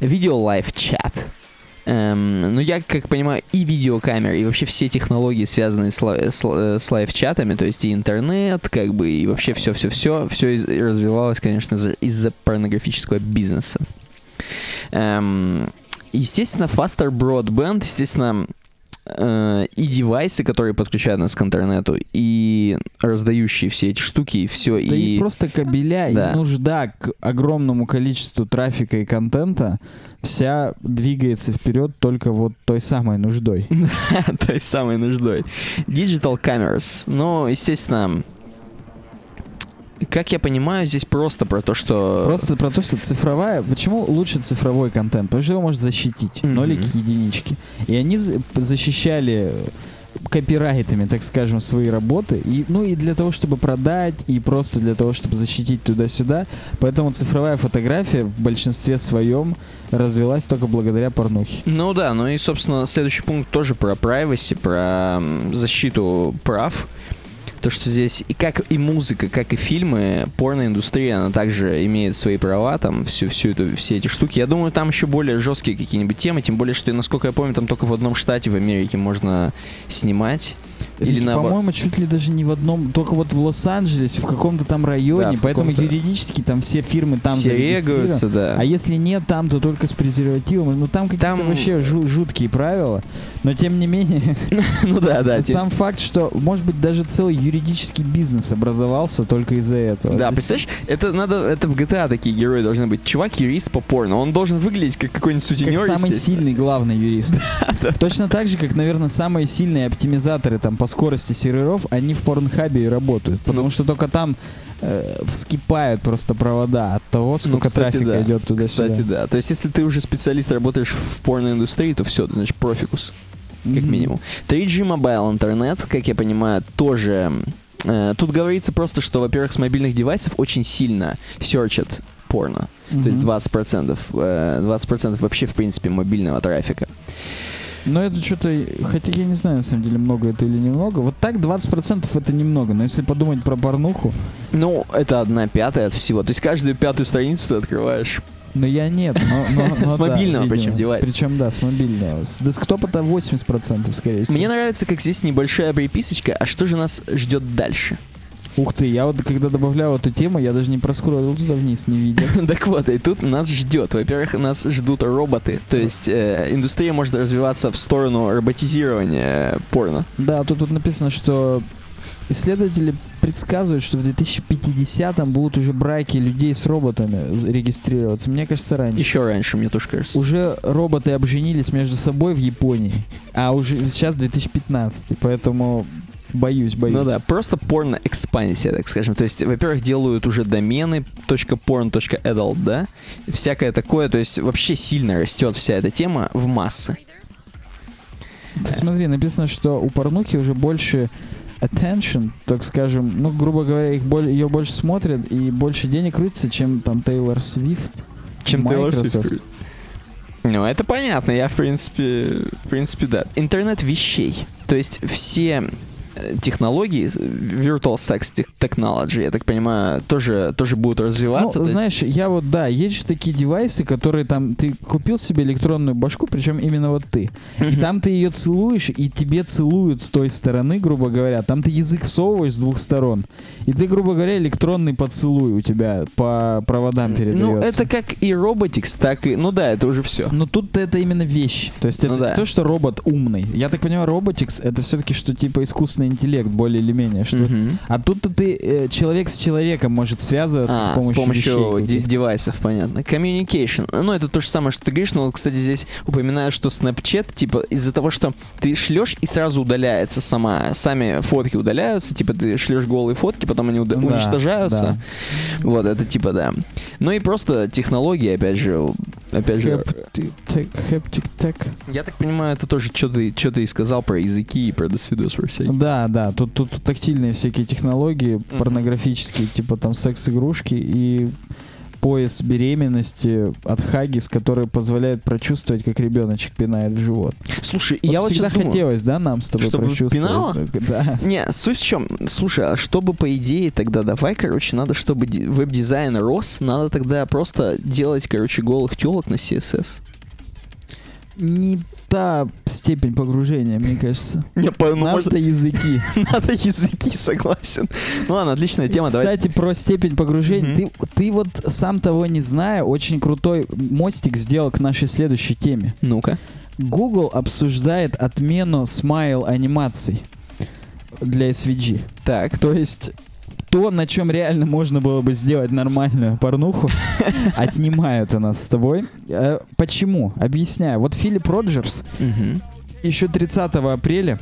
Видео live чат. Эм, ну, я, как понимаю, и видеокамеры, и вообще все технологии, связанные с, ла- с ла- с live -чатами, то есть и интернет, как бы, и вообще все-все-все, все развивалось, конечно, за- из-за порнографического бизнеса. Эм, естественно, faster broadband, естественно, э, и девайсы, которые подключают нас к интернету, и раздающие все эти штуки, и все, Да и, просто кабеля, Да. и нужда к огромному количеству трафика и контента вся двигается вперед только вот той самой нуждой. той самой нуждой. Digital cameras. Ну, естественно, как я понимаю, здесь просто про то, что... Просто про то, что цифровая... Почему лучше цифровой контент? Потому что его может защитить. Мгм. Нолики, единички. И они за- защищали копирайтами, так скажем, свои работы. И, ну и для того, чтобы продать, и просто для того, чтобы защитить туда-сюда. Поэтому цифровая фотография в большинстве своем развилась только благодаря порнухе. Ну да, ну и, собственно, следующий пункт тоже про privacy, про защиту прав. То, что здесь и как и музыка, как и фильмы, порноиндустрия, она также имеет свои права, там, всю, всю эту, все эти штуки. Я думаю, там еще более жесткие какие-нибудь темы, тем более, что, насколько я помню, там только в одном штате в Америке можно снимать. Или? По-моему, чуть ли даже не в одном, только вот в Лос-Анджелесе, в каком-то там районе, Да, поэтому юридически там все фирмы там Все регаются, да. А если нет там, то только с презервативом. Ну там какие-то Там- вообще жу- жуткие правила. Но тем не менее, ну да, да. сам факт, что, может быть, даже целый юридический бизнес образовался только из-за этого. Да, представляешь, это надо, это в GTA такие герои должны быть. Чувак юрист по порно, он должен выглядеть как какой-нибудь сутенер. Как самый сильный главный юрист. Точно так же, как, наверное, самые сильные оптимизаторы там по скорости серверов, они в порнхабе и работают. Потому Ну. что только там э, вскипают просто провода от того, сколько Ну, кстати, трафика да. идет туда-сюда. Кстати, да. То есть, если ты уже специалист, работаешь в порноиндустрии, то все, ты, значит, профикус, как Мгм. минимум. 3G Mobile Internet, как я понимаю, тоже... э, тут говорится просто, что, во-первых, с мобильных девайсов очень сильно серчат порно. То есть Мгм. 20%, э, 20% вообще, в принципе, мобильного трафика. Но это что-то, хотя я не знаю, на самом деле, много это или немного. Вот так 20% это немного, но если подумать про порнуху, Ну, это одна пятая от всего. То есть каждую пятую страницу ты открываешь. но я нет, но, но- но С да, мобильного видимо. причем девайса. Причем, да, с мобильного. С десктопа-то 80% скорее всего. Мне нравится, как здесь небольшая приписочка, а что же нас ждет дальше? Ух ты, я вот когда добавлял эту тему, я даже не проскроллил туда вниз, не видел. Так вот, и тут нас ждет. Во-первых, нас ждут роботы. То есть э, индустрия может развиваться в сторону роботизирования порно. Да, тут вот написано, что исследователи предсказывают, что в 2050-м будут уже браки людей с роботами регистрироваться. Мне кажется, раньше. Еще раньше, мне тоже кажется. Уже роботы обженились между собой в Японии, а уже сейчас 2015, поэтому боюсь, боюсь. Ну да, просто порно-экспансия, так скажем. То есть, во-первых, делают уже домены .porn.adult, да? Всякое такое. То есть, вообще сильно растет вся эта тема в массы. Ты смотри, написано, что у порнухи уже больше attention, так скажем, ну, грубо говоря, их боль, ее больше смотрят и больше денег крутится, чем там Тейлор Свифт. Чем Taylor Microsoft. Swift. Ну, это понятно, я, в принципе, в принципе, да. Интернет вещей. То есть все технологии, Virtual Sex Tech- Technology, я так понимаю, тоже, тоже будут развиваться. Ну, то есть- знаешь, я вот, да, есть же такие девайсы, которые там, ты купил себе электронную башку, причем именно вот ты. И Мгм. там ты ее целуешь, и тебе целуют с той стороны, грубо говоря. Там ты язык всовываешь с двух сторон. И ты, грубо говоря, электронный поцелуй у тебя по проводам передается. Ну, это как и Robotics, так и... Ну да, это уже все. Но тут это именно вещь. То есть это Ну да. то, что робот умный. Я так понимаю, роботикс это все-таки что типа искусственный интеллект, более или менее. Что... А тут-то ты э, человек с человеком может связываться А, с помощью, вещей де- каких-то. девайсов, понятно. Communication. Ну, это то же самое, что ты говоришь, но, кстати, здесь упоминаю, что Snapchat, типа, из-за того, что ты шлешь и сразу удаляется сама, сами фотки удаляются, типа, ты шлешь голые фотки, потом они уда- Да, уничтожаются. Вот, это типа, да. Ну и просто технологии, опять же, опять же, Haptic я так понимаю, это тоже что ты, что ты и сказал про языки и про досвидос всякие. Да, да, тут, тут тактильные всякие технологии, порнографические, типа там секс-игрушки и пояс беременности от Хагис, который позволяет прочувствовать, как ребеночек пинает в живот. Слушай, Вот я вот всегда думаю, хотелось, да, нам с тобой Чтобы прочувствовать? пинало? Да. Не, суть в чем? Слушай, а чтобы по идее тогда давай, короче, надо, чтобы ди- веб-дизайн рос, надо тогда просто делать, короче, голых телок на CSS. Не та степень погружения, мне кажется. Не, по- ну, Надо языки. надо языки, согласен. Ну ладно, отличная тема, давай. Кстати, про степень погружения. Мгм. Ты, ты вот сам того не зная, очень крутой мостик сделал к нашей следующей теме. Ну-ка. Google обсуждает отмену смайл анимаций для SVG. Так. То есть то, на чем реально можно было бы сделать нормальную порнуху, отнимают у нас с тобой. Э, Почему? Объясняю. Вот Филипп Роджерс еще 30 апреля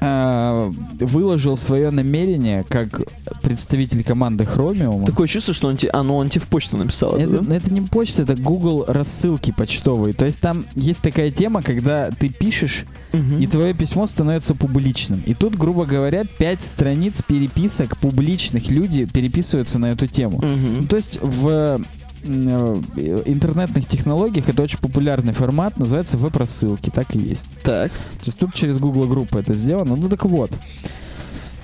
выложил свое намерение как представитель команды Chromium. Такое чувство, что он тебе... А, ну он тебе в почту написал это, Это, да? это не почта, это Google рассылки почтовые. То есть там есть такая тема, когда ты пишешь, Мгм. и твое письмо становится публичным. И тут, грубо говоря, пять страниц переписок публичных люди переписываются на эту тему. Мгм. Ну, то есть в э, интернетных технологиях это очень популярный формат, называется веб-рассылки, так и есть. Так. То есть тут через Google группы это сделано. Ну так вот.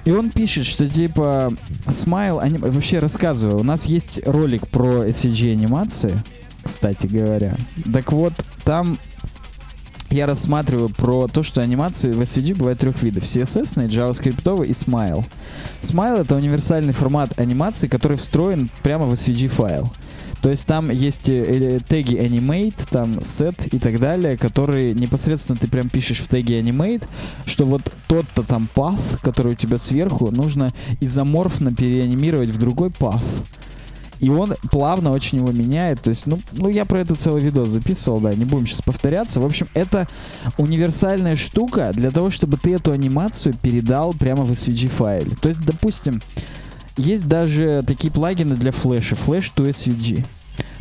И он пишет, что типа Smile, они вообще рассказываю, у нас есть ролик про SCG анимации, кстати говоря. Так вот, там я рассматриваю про то, что анимации в SVG бывают трех видов. CSS, JavaScript и Smile. Smile — это универсальный формат анимации, который встроен прямо в SVG файл. То есть там есть э, теги animate, там set и так далее, которые непосредственно ты прям пишешь в теге animate, что вот тот-то там path, который у тебя сверху, нужно изоморфно переанимировать в другой path. И он плавно очень его меняет. То есть, ну, ну, я про это целый видос записывал, да, не будем сейчас повторяться. В общем, это универсальная штука для того, чтобы ты эту анимацию передал прямо в SVG файле. То есть, допустим, есть даже такие плагины для флеша, Flash to SVG.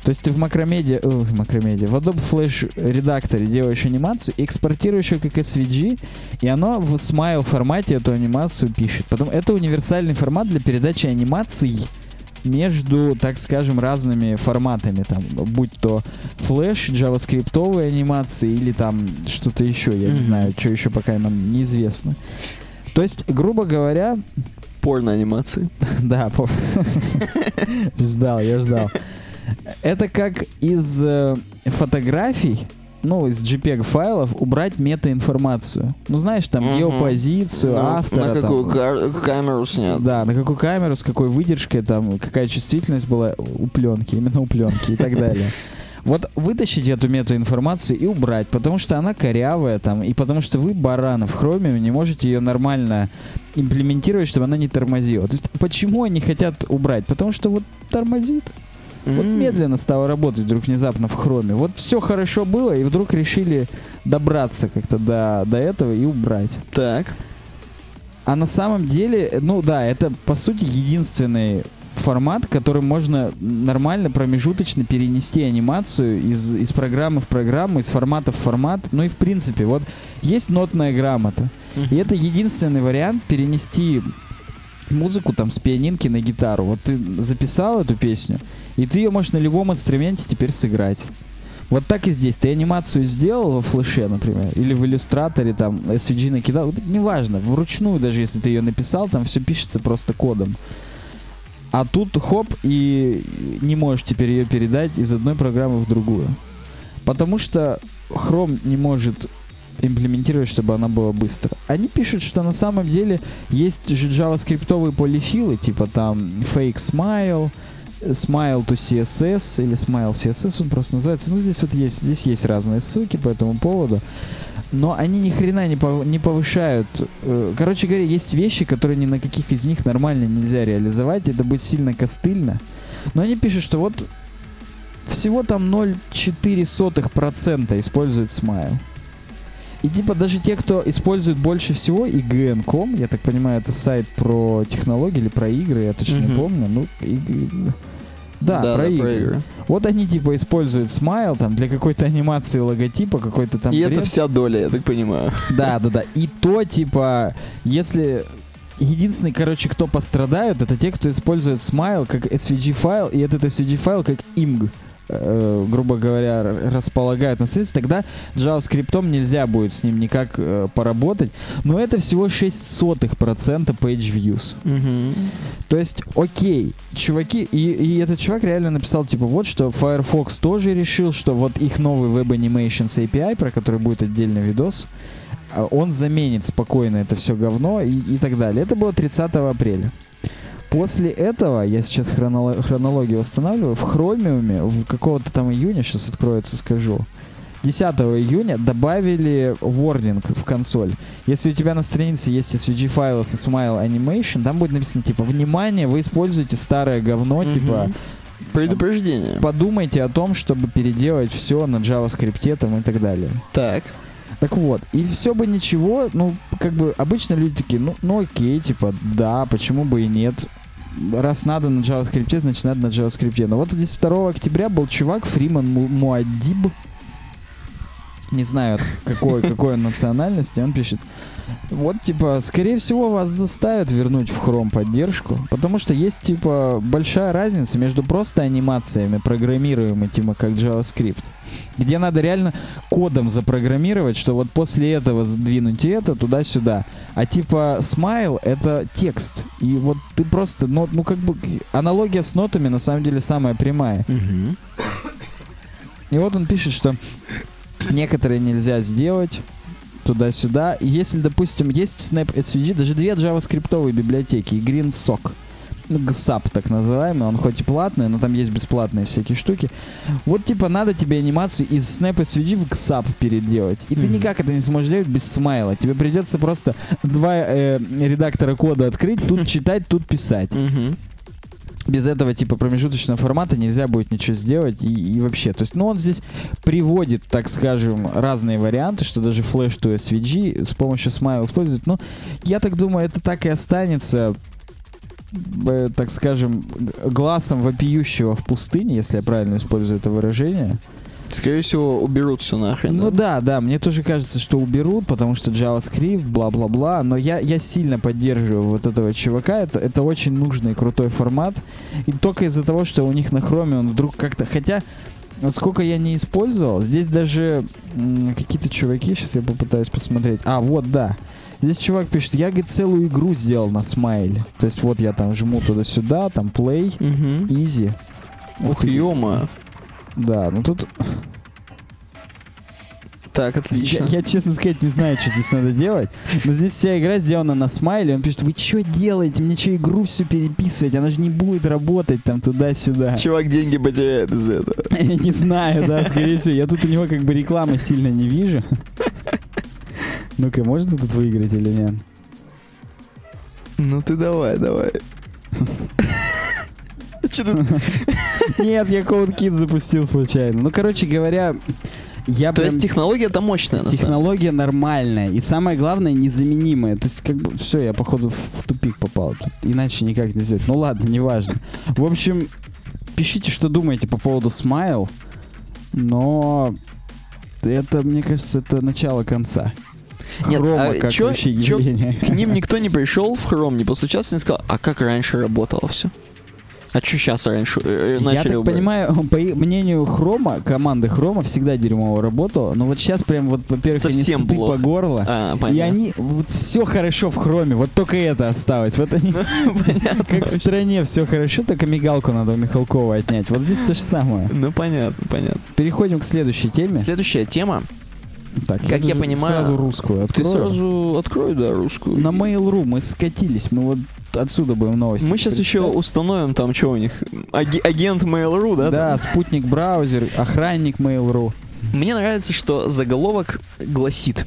То есть ты в макромедиа, о, в макромедиа, в Adobe Flash редакторе делаешь анимацию, экспортируешь ее как SVG, и оно в смайл формате эту анимацию пишет. Потом это универсальный формат для передачи анимаций между, так скажем, разными форматами, там, будь то флеш, JavaScript анимации или там что-то еще, я mm-hmm. не знаю, что еще пока нам неизвестно. То есть, грубо говоря... Порно-анимации. Да, ждал, я ждал. Это как из э, фотографий ну, из JPEG файлов убрать метаинформацию. Ну, знаешь, там угу. геопозицию, на, автора. На какую там, камеру снят. Да, на какую камеру, с какой выдержкой, там, какая чувствительность была у пленки, именно у пленки и так далее. Вот вытащить эту метаинформацию и убрать, потому что она корявая там, и потому что вы, бараны, в хроме не можете ее нормально имплементировать, чтобы она не тормозила. То есть почему они хотят убрать? Потому что вот тормозит. Mm. Вот медленно стало работать вдруг внезапно в хроме. Вот все хорошо было, и вдруг решили добраться как-то до, до этого и убрать. Так. А на самом деле, ну да, это по сути единственный формат, который можно нормально промежуточно перенести анимацию из, из программы в программу, из формата в формат. Ну и в принципе, вот есть нотная грамота. И это единственный вариант перенести музыку там с пианинки на гитару. Вот ты записал эту песню, и ты ее можешь на любом инструменте теперь сыграть. Вот так и здесь. Ты анимацию сделал во флеше, например, или в иллюстраторе, там, SVG накидал. Вот, неважно, вручную даже если ты ее написал, там все пишется просто кодом. А тут хоп, и не можешь теперь ее передать из одной программы в другую. Потому что Chrome не может имплементировать, чтобы она была быстро. Они пишут, что на самом деле есть же JavaScript полифилы, типа там fake smile, smile to CSS или smile CSS он просто называется. Ну, здесь вот есть, здесь есть разные ссылки по этому поводу. Но они ни хрена не, пов не повышают. Э, короче говоря, есть вещи, которые ни на каких из них нормально нельзя реализовать. Это будет сильно костыльно. Но они пишут, что вот всего там 0,4% используют смайл. И типа даже те, кто использует больше всего IGN.com, я так понимаю, это сайт про технологии или про игры, я точно mm-hmm. не помню. Ну, и, да, да, про, да игры. про игры. Вот они типа используют смайл там для какой-то анимации логотипа, какой-то там. И бред. это вся доля, я так понимаю. Да, да, да. И то типа, если единственный, короче, кто пострадают, это те, кто использует смайл как SVG файл, и этот SVG файл как img э, грубо говоря, располагают на средств, тогда JavaScript нельзя будет с ним никак э, поработать. Но это всего 6 сотых процента page views. Угу. То есть, окей, чуваки, и, и этот чувак реально написал, типа, вот что Firefox тоже решил, что вот их новый Web Animations API, про который будет отдельный видос, а, он заменит спокойно это все говно и, и так далее. Это было 30 апреля. После этого, я сейчас хронолог, хронологию восстанавливаю, в Хромиуме в какого-то там июня, сейчас откроется, скажу, 10 июня добавили warning в консоль. Если у тебя на странице есть SVG файлы со Smile Animation, там будет написано типа «Внимание, вы используете старое говно», mm-hmm. типа Предупреждение. Подумайте о том, чтобы переделать все на JavaScript там и так далее. Так. Так вот, и все бы ничего, ну, как бы обычно люди такие, ну, ну окей, типа, да, почему бы и нет раз надо на JavaScript, значит надо на JavaScript. Но вот здесь 2 октября был чувак Фриман Муадиб. Не знаю, какой, какой он национальности. Он пишет, вот, типа, скорее всего, вас заставят вернуть в Chrome поддержку, потому что есть, типа, большая разница между просто анимациями, программируемыми, типа, как JavaScript, где надо реально кодом запрограммировать, что вот после этого сдвинуть это туда-сюда. А типа смайл — это текст. И вот ты просто, ну, ну как бы, аналогия с нотами на самом деле самая прямая. И вот он пишет, что Некоторые нельзя сделать туда-сюда. Если, допустим, есть в Snap SVG даже две JavaScript библиотеки и GreenSock. GSAP так называемый, он хоть и платный, но там есть бесплатные всякие штуки. Вот типа надо тебе анимацию из Snap SVG в GSAP переделать. И ты Мгм. никак это не сможешь делать без смайла. Тебе придется просто два э, редактора кода открыть, тут читать, тут писать. Без этого типа промежуточного формата нельзя будет ничего сделать и, и вообще. То есть, ну он здесь приводит, так скажем, разные варианты, что даже Flash to SVG с помощью Smile использует. Но я так думаю, это так и останется э, так скажем, глазом вопиющего в пустыне, если я правильно использую это выражение. Скорее всего, уберут все нахрен. Ну да? да, мне тоже кажется, что уберут, потому что JavaScript, бла-бла-бла, но я, я сильно поддерживаю вот этого чувака, это, это очень нужный крутой формат, и только из-за того, что у них на хроме он вдруг как-то, хотя, сколько я не использовал, здесь даже какие-то чуваки, сейчас я попытаюсь посмотреть, а, вот, да, Здесь чувак пишет, я, говорит, целую игру сделал на смайле. То есть вот я там жму туда-сюда, там play, easy. Ух, ё Да, ну тут Так, Я, отлично. я, честно сказать, не знаю, что здесь надо делать. Но здесь вся игра сделана на смайле. Он пишет, вы что делаете? Мне что, игру всю переписывать? Она же не будет работать там туда-сюда. Чувак деньги потеряет из этого. Я не знаю, да, скорее всего. Я тут у него как бы рекламы сильно не вижу. Ну-ка, может тут выиграть или нет? Ну ты давай, давай. Че тут? Нет, я CodeKit запустил случайно. Ну, короче говоря, я То прям... есть технология-то мощная, на самом Технология нормальная и самое главное незаменимая. То есть как бы все, я походу в, в тупик попал. Тут иначе никак не сделать. Ну ладно, неважно. В общем, пишите, что думаете по поводу Smile, но это, мне кажется, это начало конца. Нет, Хрома а как чё- вообще чё. К ним никто не пришел в хром, не постучался не сказал, а как раньше работало все? А что сейчас раньше э, э, Я начали так убирать? понимаю, по мнению Хрома, команды Хрома всегда дерьмово работала, но вот сейчас прям вот, во-первых, они Совсем плохо. по горло, А, и они, вот все хорошо в Хроме, вот только это осталось. Вот они, как в стране все хорошо, только мигалку надо у Михалкова отнять. Вот здесь то же самое. Ну понятно, понятно. Переходим к следующей теме. Следующая тема. Так, как я даже понимаю, сразу русскую Ты открою. сразу открой, да, русскую. На Mail.ru мы скатились, мы вот отсюда будем новости. Мы сейчас еще установим там, что у них, аги- агент Mail.ru, да? Да, спутник браузер, охранник Mail.ru. Мне нравится, что заголовок гласит.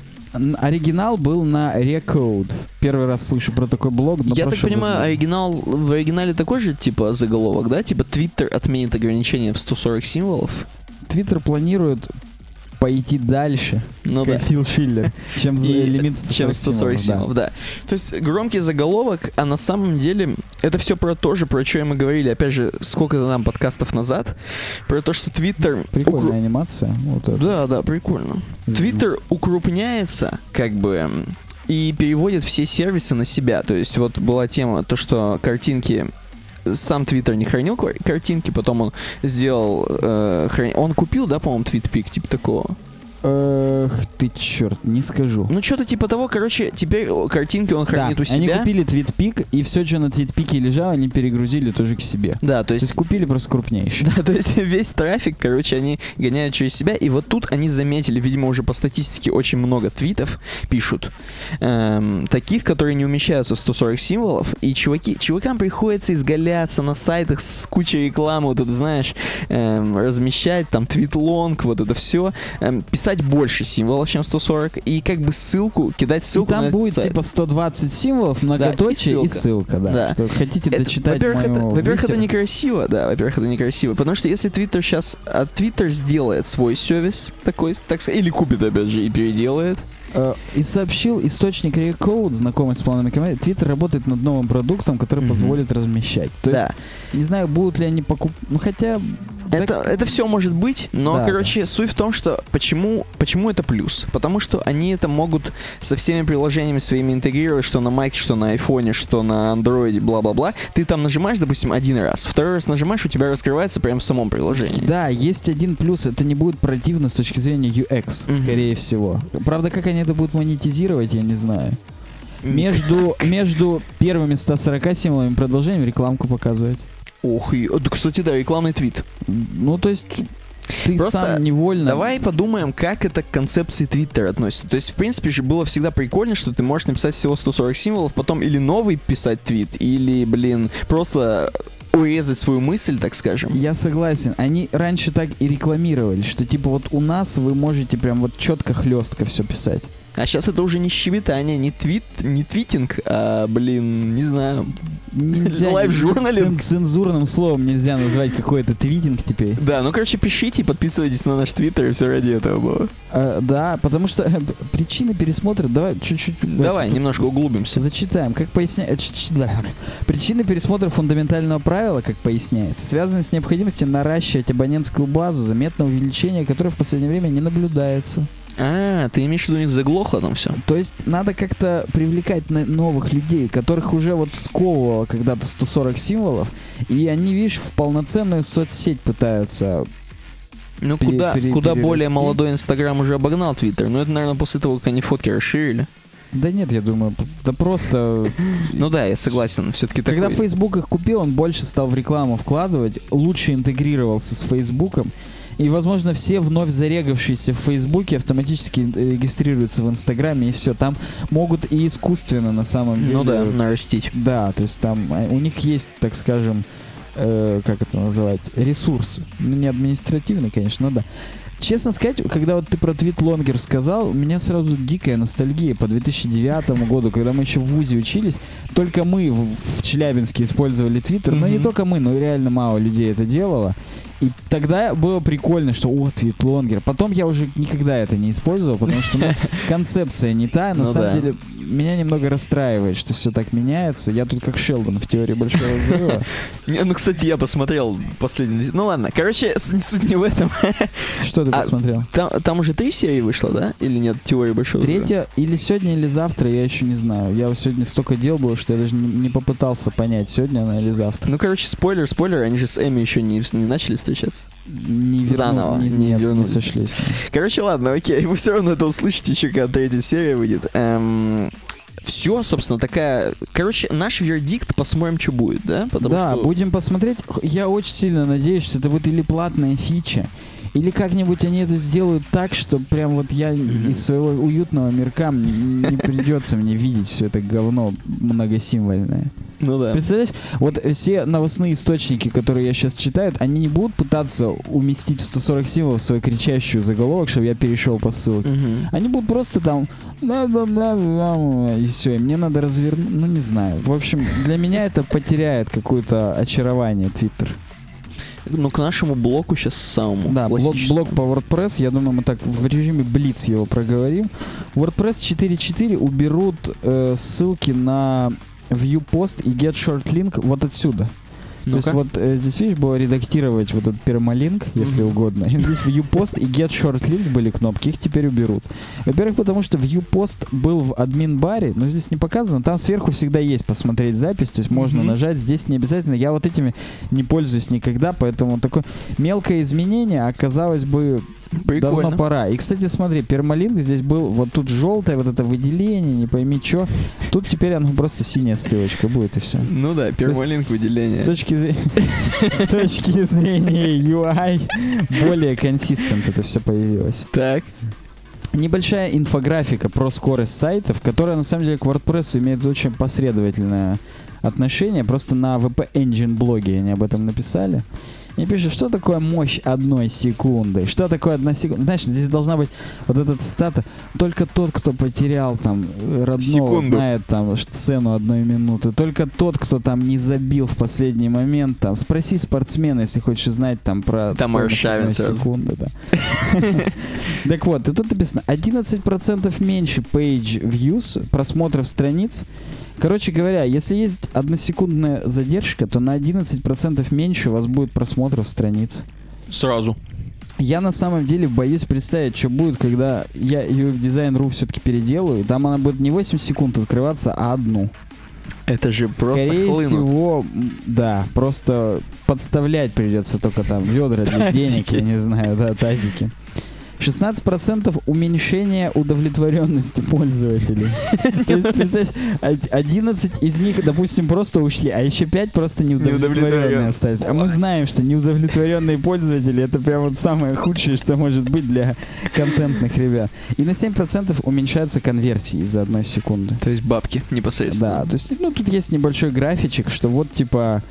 Оригинал был на Recode. Первый раз слышу про такой блог, но Я так понимаю, название. оригинал, в оригинале такой же типа заголовок, да? Типа Twitter отменит ограничение в 140 символов. Твиттер планирует пойти дальше, Ну да. как Фил Шиллер, чем за И- лимит 140 чем 140 символов, да. символов, да. То есть громкий заголовок, а на самом деле это все про то же, про что мы говорили, опять же, сколько-то нам подкастов назад, про то, что Twitter... Прикольная укру- анимация. Вот это. Да, да, прикольно. Твиттер укрупняется, как бы, и переводит все сервисы на себя. То есть вот была тема, то, что картинки сам Твиттер не хранил кар- картинки, потом он сделал, э, храни- он купил, да, по-моему, твитпик, типа такого. Эх, ты черт, не скажу. Ну, что-то типа того, короче, теперь картинки он Да, хранит у они себя. купили твитпик, и все, что на твитпике лежало, они перегрузили тоже к себе. Да, то То есть есть купили просто крупнейший. Да, то есть весь трафик, короче, они гоняют через себя. И вот тут они заметили, видимо, уже по статистике очень много твитов пишут. эм, таких, которые не умещаются в 140 символов. И чуваки, чувакам приходится изгаляться на сайтах с кучей рекламы, вот это, знаешь, эм, размещать там твит-лонг, вот это все. писать больше символов, чем 140. И как бы ссылку, кидать И ссылку на там этот будет сайт. типа 120 символов, многоточие и и ссылка. ссылка, да. Да. Что хотите Это- дочитать во-первых, это, во-первых, это некрасиво, да, во-первых, это некрасиво, потому что если Twitter сейчас, а Twitter сделает свой сервис такой, так сказать, или купит опять же и переделает, Э, И сообщил источник Recode, знакомый с планами команды, Twitter работает над новым продуктом, который Мгм. позволит размещать. То есть, да, не знаю, будут ли они покуп... Ну, хотя... это, это все может быть, но, Да, короче, суть в том, что почему, почему это плюс? Потому что они это могут со всеми приложениями своими интегрировать, что на Mac, что на iPhone, что на Android, бла-бла-бла. Ты там нажимаешь, допустим, один раз, второй раз нажимаешь, у тебя раскрывается прямо в самом приложении. Да, есть один плюс, это не будет противно с точки зрения UX, Мгм. скорее всего. Правда, как они это будут монетизировать, я не знаю. Между, между первыми 140 символами продолжением рекламку показывать. Ох, и, да, кстати, да, рекламный твит. Ну, то есть, ты Просто сам невольно... Давай подумаем, как это к концепции Твиттера относится. То есть, в принципе же было всегда прикольно, что ты можешь написать всего 140 символов, потом или новый писать твит, или, блин, просто урезать свою мысль, так скажем. Я согласен. Они раньше так и рекламировали, что типа вот у нас вы можете прям вот четко хлестко все писать. А сейчас это уже не щебетание, не твит, не твитинг, а, блин, не знаю. Нельзя Лайв-журналинг. цен- цензурным словом нельзя назвать какой-то твитинг теперь. Да, ну, короче, пишите и подписывайтесь на наш твиттер, и все ради этого было. А, да, потому что э, причины пересмотра, давай чуть-чуть... Давай, это, немножко углубимся. Зачитаем. Как поясняет... Причины пересмотра фундаментального правила, как поясняется, связаны с необходимостью наращивать абонентскую базу, заметное увеличение которое в последнее время не наблюдается. А, ты имеешь в виду у них заглохло там все? То есть надо как-то привлекать новых людей, которых уже вот сковывало когда-то 140 символов, и они, видишь, в полноценную соцсеть пытаются. Ну, Пере- куда, пере- куда более молодой Инстаграм уже обогнал Твиттер. Ну, это, наверное, после того, как они фотки расширили. Да нет, я думаю, да просто... Ну да, я согласен. Все-таки Когда. Facebook их купил, он больше стал в рекламу вкладывать, лучше интегрировался с Фейсбуком, и, возможно, все вновь зарегавшиеся в Фейсбуке автоматически э, регистрируются в Инстаграме, и все. Там могут и искусственно на самом деле... Ну да, нарастить. Да, то есть там э, у них есть, так скажем, э, как это называть, ресурсы. Ну, не административный, конечно, но да. Честно сказать, когда вот ты про твит лонгер сказал, у меня сразу дикая ностальгия по 2009 году, когда мы еще в ВУЗе учились. Только мы в, в Челябинске использовали твиттер, но не только мы, но реально мало людей это делало. И тогда было прикольно, что о, твит лонгер. Потом я уже никогда это не использовал, потому что ну, концепция не та. На Ну самом да. деле меня немного расстраивает, что все так меняется. Я тут как Шелдон в теории большого взрыва. Ну, кстати, я посмотрел последний... Ну ладно, короче, суть не в этом. Что ты А, посмотрел? Там, уже три серии вышло, да? Или нет? Теория большого взрыва? Третья или сегодня, или завтра, я еще не знаю. Я вот сегодня столько дел было, что я даже не, попытался понять, сегодня она или завтра. Ну, короче, спойлер, спойлер, они же с Эми еще не, не начали встречаться. Не верну- Заново, не, не нет, не сошлись. Короче, ладно, окей, вы все равно это услышите еще, когда третья серия выйдет. все, собственно, такая... Короче, наш вердикт, посмотрим, что будет, да? Потому да, что... будем посмотреть. Я очень сильно надеюсь, что это будет или платная фича, или как-нибудь они это сделают так, что прям вот я из своего уютного мирка не придется мне видеть все это говно многосимвольное. Ну да. Представляешь, вот все новостные источники, которые я сейчас читаю, они не будут пытаться уместить в 140 символов свою кричащую заголовок, чтобы я перешел по ссылке. Мгм. Они будут просто там и все, и мне надо развернуть, ну не знаю. В общем, для меня это потеряет какое-то очарование Твиттер. Ну, к нашему блоку сейчас самому Да, блок, блок по WordPress, я думаю, мы так в режиме Блиц его проговорим. WordPress 4.4 уберут э, ссылки на ViewPost и GetShortLink вот отсюда. То есть вот э, здесь, видишь, было редактировать вот этот пермалинк, если Мгм. угодно. И здесь ViewPost и GetShortLink были кнопки, их теперь уберут. Во-первых, потому что ViewPost был в админ-баре, но здесь не показано. Там сверху всегда есть посмотреть запись, то есть можно Мгм. нажать. Здесь не обязательно. Я вот этими не пользуюсь никогда, поэтому такое мелкое изменение, а казалось бы, Прикольно. давно пора. И, кстати, смотри, пермалинк здесь был, вот тут желтое вот это выделение, не пойми что. Тут теперь оно просто синяя ссылочка будет и все. Ну да, пермалинк С выделения. точки, зре- с точки зрения UI более консистент это все появилось. Так. Небольшая инфографика про скорость сайтов, которая на самом деле к WordPress имеет очень последовательное отношение. Просто на VP Engine блоге они об этом написали. И пишут, что такое мощь одной секунды? Что такое одна секунда? Знаешь, здесь должна быть вот эта цитата. Только тот, кто потерял там родного, Секунду. знает там цену одной минуты. Только тот, кто там не забил в последний момент. Там, спроси спортсмена, если хочешь знать там про Там секунды. Да. Так вот, и тут написано 11% меньше page views, просмотров страниц. Короче говоря, если есть односекундная задержка, то на 11% меньше у вас будет просмотров страниц. Сразу. Я на самом деле боюсь представить, что будет, когда я UX Design.ru все-таки переделаю. и Там она будет не 8 секунд открываться, а одну. Это же просто Скорее хлынут. всего, да, просто подставлять придется только там ведра для денег, я не знаю, да, тазики. 16% уменьшения удовлетворенности пользователей. То есть, представляешь, од- 11 из них, допустим, просто ушли, а еще 5 просто неудовлетворенные остались. А мы знаем, что неудовлетворенные пользователи это прям вот самое худшее, что может быть для контентных ребят. И на 7% уменьшаются конверсии за одной секунды. То есть бабки непосредственно. Да, то есть, ну, тут есть небольшой графичек, что вот, типа,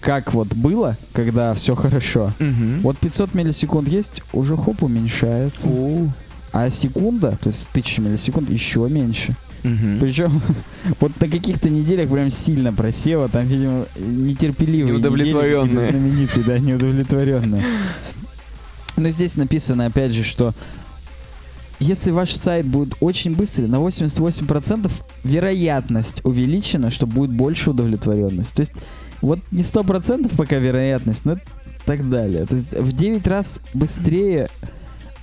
как вот было, когда все хорошо. Мгм. Вот 500 миллисекунд есть, уже хоп, уменьшается. У. А секунда, то есть 1000 миллисекунд, еще меньше. Мгм. Причем вот на каких-то неделях прям сильно просело, там, видимо, нетерпеливые Неудовлетворенные. недели знаменитые, да, неудовлетворенные. Но здесь написано, опять же, что если ваш сайт будет очень быстрый, на 88% вероятность увеличена, что будет больше удовлетворенность. То есть вот не 100% пока вероятность, но так далее. То есть в 9 раз быстрее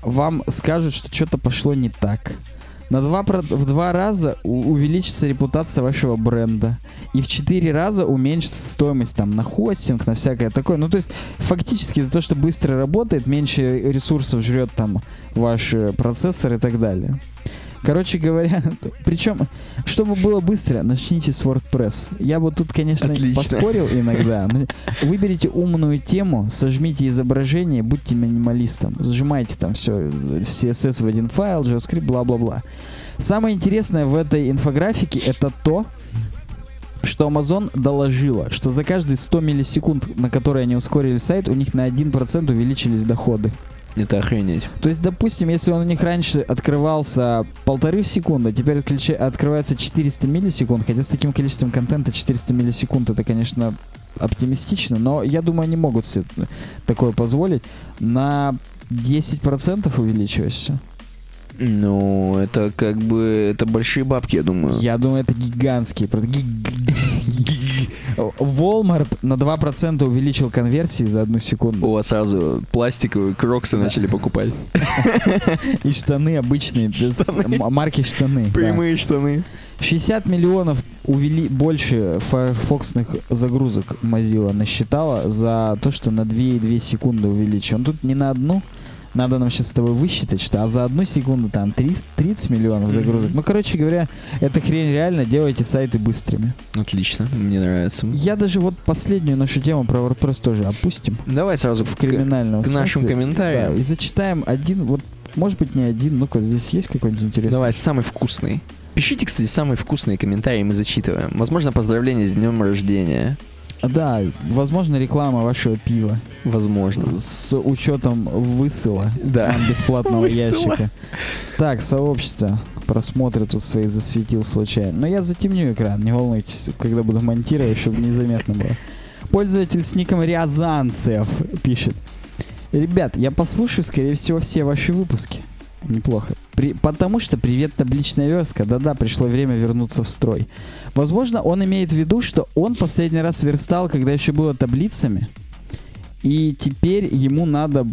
вам скажут, что что-то пошло не так. На два, в два раза увеличится репутация вашего бренда. И в четыре раза уменьшится стоимость там на хостинг, на всякое такое. Ну, то есть, фактически из-за того, что быстро работает, меньше ресурсов жрет там ваш э, процессор и так далее. Короче говоря, причем, чтобы было быстро, начните с WordPress. Я вот тут, конечно, Отлично. поспорил иногда. но Выберите умную тему, сожмите изображение, будьте минималистом. Сжимайте там все, CSS в один файл, JavaScript, бла-бла-бла. Самое интересное в этой инфографике это то, что Amazon доложила, что за каждые 100 миллисекунд, на которые они ускорили сайт, у них на 1% увеличились доходы. Это охренеть. То есть, допустим, если он у них раньше открывался полторы секунды, теперь отключа- открывается 400 миллисекунд, хотя с таким количеством контента 400 миллисекунд это, конечно, оптимистично, но я думаю, они могут себе такое позволить. На 10% увеличилось все. Ну, это как бы, это большие бабки, я думаю. Я думаю, это гигантские. просто ги- Walmart на 2% увеличил конверсии за одну секунду. У вас сразу пластиковые кроксы начали покупать. И штаны обычные, без Штаны. марки штаны. да. Прямые штаны. 60 миллионов увели больше файрфоксных загрузок Mozilla насчитала за то, что на 2,2 секунды увеличил. Он тут не на одну, надо нам сейчас с тобой высчитать, что а за одну секунду там 30, 30 миллионов загрузок. Ну, короче говоря, эта хрень реально, делайте сайты быстрыми. Отлично, мне нравится. Я даже вот последнюю нашу тему про WordPress тоже опустим Давай сразу в к, криминальном к нашим смысле. комментариям. Да, и зачитаем один, вот, может быть, не один, ну-ка, здесь есть какой-нибудь интересный? Давай, самый вкусный. Пишите, кстати, самые вкусные комментарии, мы зачитываем. Возможно, поздравления с днем рождения. Да, возможно, реклама вашего пива. Возможно. С учетом высыла Да. бесплатного ящика. Так, сообщество. Просмотры тут свои засветил случайно. Но я затемню экран, не волнуйтесь, когда буду монтировать, чтобы незаметно было. Пользователь с ником Рязанцев пишет. Ребят, я послушаю, скорее всего, все ваши выпуски. Неплохо. При- потому что привет табличная верстка. Да-да, пришло время вернуться в строй. Возможно, он имеет в виду, что он последний раз верстал, когда еще было таблицами. И теперь ему надо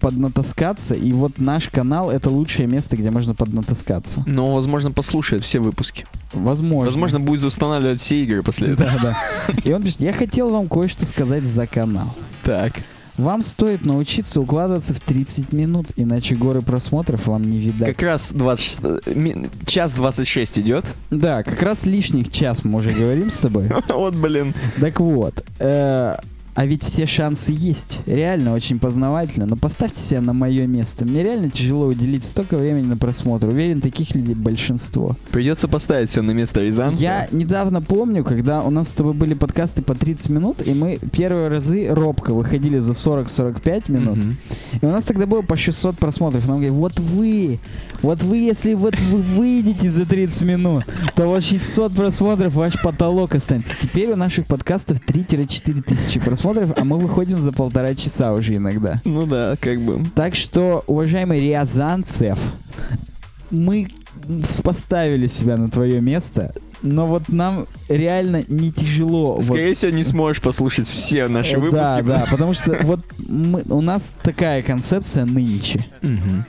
поднатаскаться. И вот наш канал это лучшее место, где можно поднатаскаться. Но, возможно, послушает все выпуски. Возможно. Возможно, будет устанавливать все игры после этого. Да, да. И он пишет, я хотел вам кое-что сказать за канал. Так. Вам стоит научиться укладываться в 30 минут, иначе горы просмотров вам не видать. Как раз 26, э, ми- час 26 идет. Да, как раз лишних час мы уже говорим с тобой. Вот, блин. Так вот, э, а ведь все шансы есть. Реально очень познавательно. Но поставьте себя на мое место. Мне реально тяжело уделить столько времени на просмотр. Уверен, таких людей большинство. Придется поставить все на место Рязанца. Я недавно помню, когда у нас с тобой были подкасты по 30 минут, и мы первые разы робко выходили за 40-45 минут. Мгм. И у нас тогда было по 600 просмотров. Нам говорят, вот вы, вот вы, если вот вы выйдете за 30 минут, то вас 600 просмотров, ваш потолок останется. Теперь у наших подкастов 3-4 тысячи просмотров, а мы выходим за полтора часа уже иногда. Ну да, как бы. Так что, уважаемый Рязанцев, мы поставили себя на твое место, но вот нам реально не тяжело. вот Скорее всего, не сможешь послушать все наши Э, выпуски. Да, да, потому что вот мы- у нас такая концепция нынче. Мгм.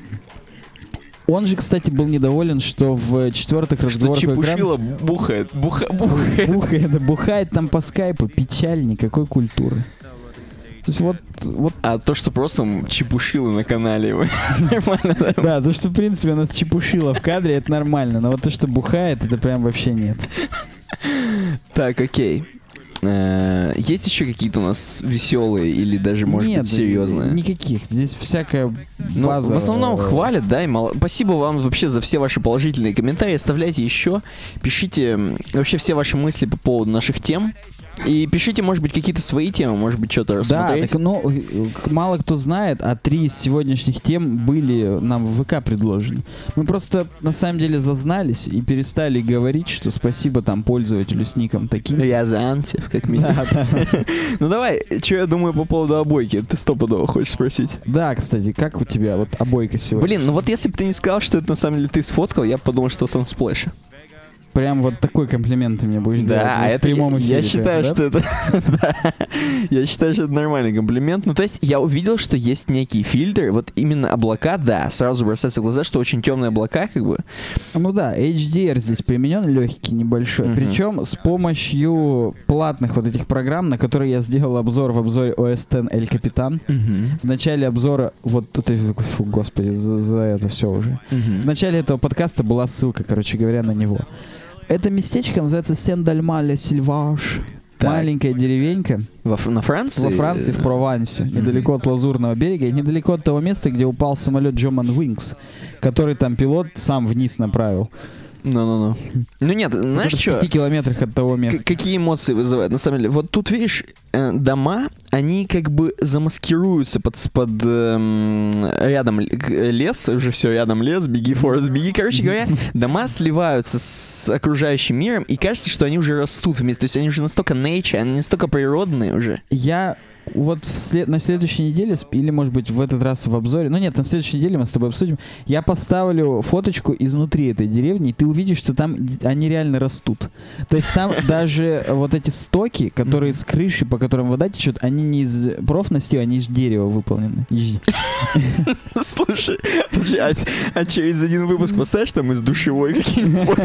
Он же, кстати, был недоволен, что в четвертых Что разговорах у экрана Чепушила бухает, буха, бухает. бухает, бухает там по скайпу, печаль, никакой культуры. То есть вот, вот А то, что просто чепушило на канале его. Нормально, да? Да, то, что, в принципе, она чепушила в кадре, это нормально. Но вот то, что бухает, это прям вообще нет. Так, окей. Э, Есть еще какие-то у нас веселые или даже, может нет, быть, серьезные? Никаких. Здесь всякая Ну, база. в основном э, хвалят, да, и мало... Спасибо вам вообще за все ваши положительные комментарии. Оставляйте еще, пишите вообще все ваши мысли по поводу наших тем. И пишите, может быть, какие-то свои темы, может быть, что-то Да, рассмотреть. так, ну, э, мало кто знает, а три из сегодняшних тем были нам в ВК предложены. Мы просто, на самом деле, зазнались и перестали говорить, что спасибо там пользователю с ником таким. Рязанцев, как минимум. Да, да. Ну давай, что я думаю по поводу обойки? Ты стопудово хочешь спросить? Да, кстати, как у тебя вот обойка сегодня? Блин, ну вот если бы ты не сказал, что это на самом деле ты сфоткал, я бы подумал, что с Unsplash. Прям вот такой комплимент ты мне будешь делать Да, в это прямом я, я эфире, считаю, да? что это да. я считаю, что это нормальный комплимент. Ну, то есть я увидел, что есть некий фильтр, вот именно облака, да, сразу бросается в глаза, что очень темные облака, как бы. Ну да, HDR здесь применен легкий, небольшой. Мгм. Причем с помощью платных вот этих программ, на которые я сделал обзор в обзоре OS X El Capitan. В начале обзора, вот тут, фу, господи, за, за это все уже. В начале этого подкаста была ссылка, короче говоря, на него. Это местечко называется Сен-Дальмале Сильваш. Так. Маленькая деревенька Во на Франции? во Франции, в Провансе, недалеко от Лазурного берега, и недалеко от того места, где упал самолет Джоман Wings, который там пилот сам вниз направил. Ну-ну-ну. Ну нет, знаешь Вот в что? пяти километрах от того места. Какие эмоции вызывает? На самом деле, вот тут, видишь, э, дома, они как бы замаскируются под, под эм, рядом к- лес, уже все, рядом лес, беги, Форест, беги. Короче говоря, дома сливаются с окружающим миром, и кажется, что они уже растут вместе. То есть они уже настолько nature, они настолько природные уже. Я вот след- на следующей неделе, или, может быть, в этот раз в обзоре, ну нет, на следующей неделе мы с тобой обсудим, я поставлю фоточку изнутри этой деревни, и ты увидишь, что там они реально растут. То есть там даже вот эти стоки, которые с крыши, по которым вода течет, они не из профности, они из дерева выполнены. Слушай, а, а через один выпуск поставишь там из душевой какие-нибудь?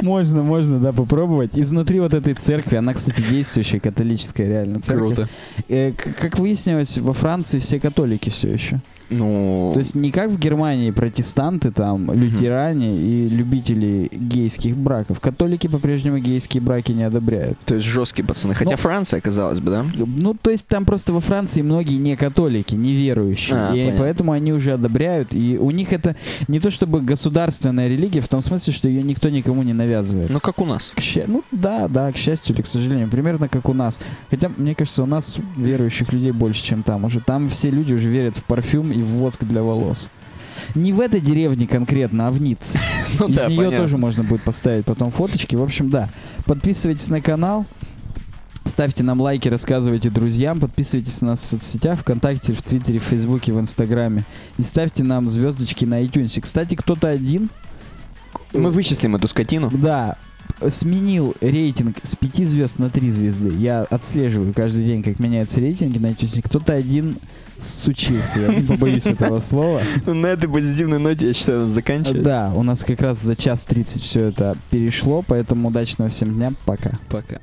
Можно, можно, да, попробовать. Изнутри вот этой церкви, она, кстати, действующая католическая реально церковь. Э, как выяснилось, во Франции все католики все еще. Ну, То есть не как в Германии протестанты, там, лютеране и любители гейских браков. Католики по-прежнему гейские браки не одобряют. то есть жесткие пацаны. Хотя Ну, Франция, казалось бы, да? Ну, то есть там просто во Франции многие не католики, не верующие. А, и понятно. поэтому они уже одобряют. И у них это не то чтобы государственная религия, в том смысле, что ее никто никому не навязывает. Ну, как у нас. К ща- Ну да, да, к счастью или к сожалению, примерно как у нас. Хотя, мне кажется, у нас верующих людей больше, чем там уже. Там все люди уже верят в парфюм и в воск для волос. Не в этой деревне конкретно, а в Ницце. Ну Из да, нее понятно. тоже можно будет поставить потом фоточки. В общем, да. Подписывайтесь на канал. Ставьте нам лайки, рассказывайте друзьям, подписывайтесь на нас в соцсетях, ВКонтакте, в Твиттере, в Фейсбуке, в Инстаграме. И ставьте нам звездочки на iTunes. Кстати, кто-то один Мы вычислим эту скотину. да, сменил рейтинг с 5 звезд на 3 звезды. Я отслеживаю каждый день, как меняются рейтинги на iTunes. Кто-то один сучился, я побоюсь этого слова. На этой позитивной ноте, я считаю, надо заканчивать. Да, у нас как раз за час 30 все это перешло, поэтому удачного всем дня, пока. Пока.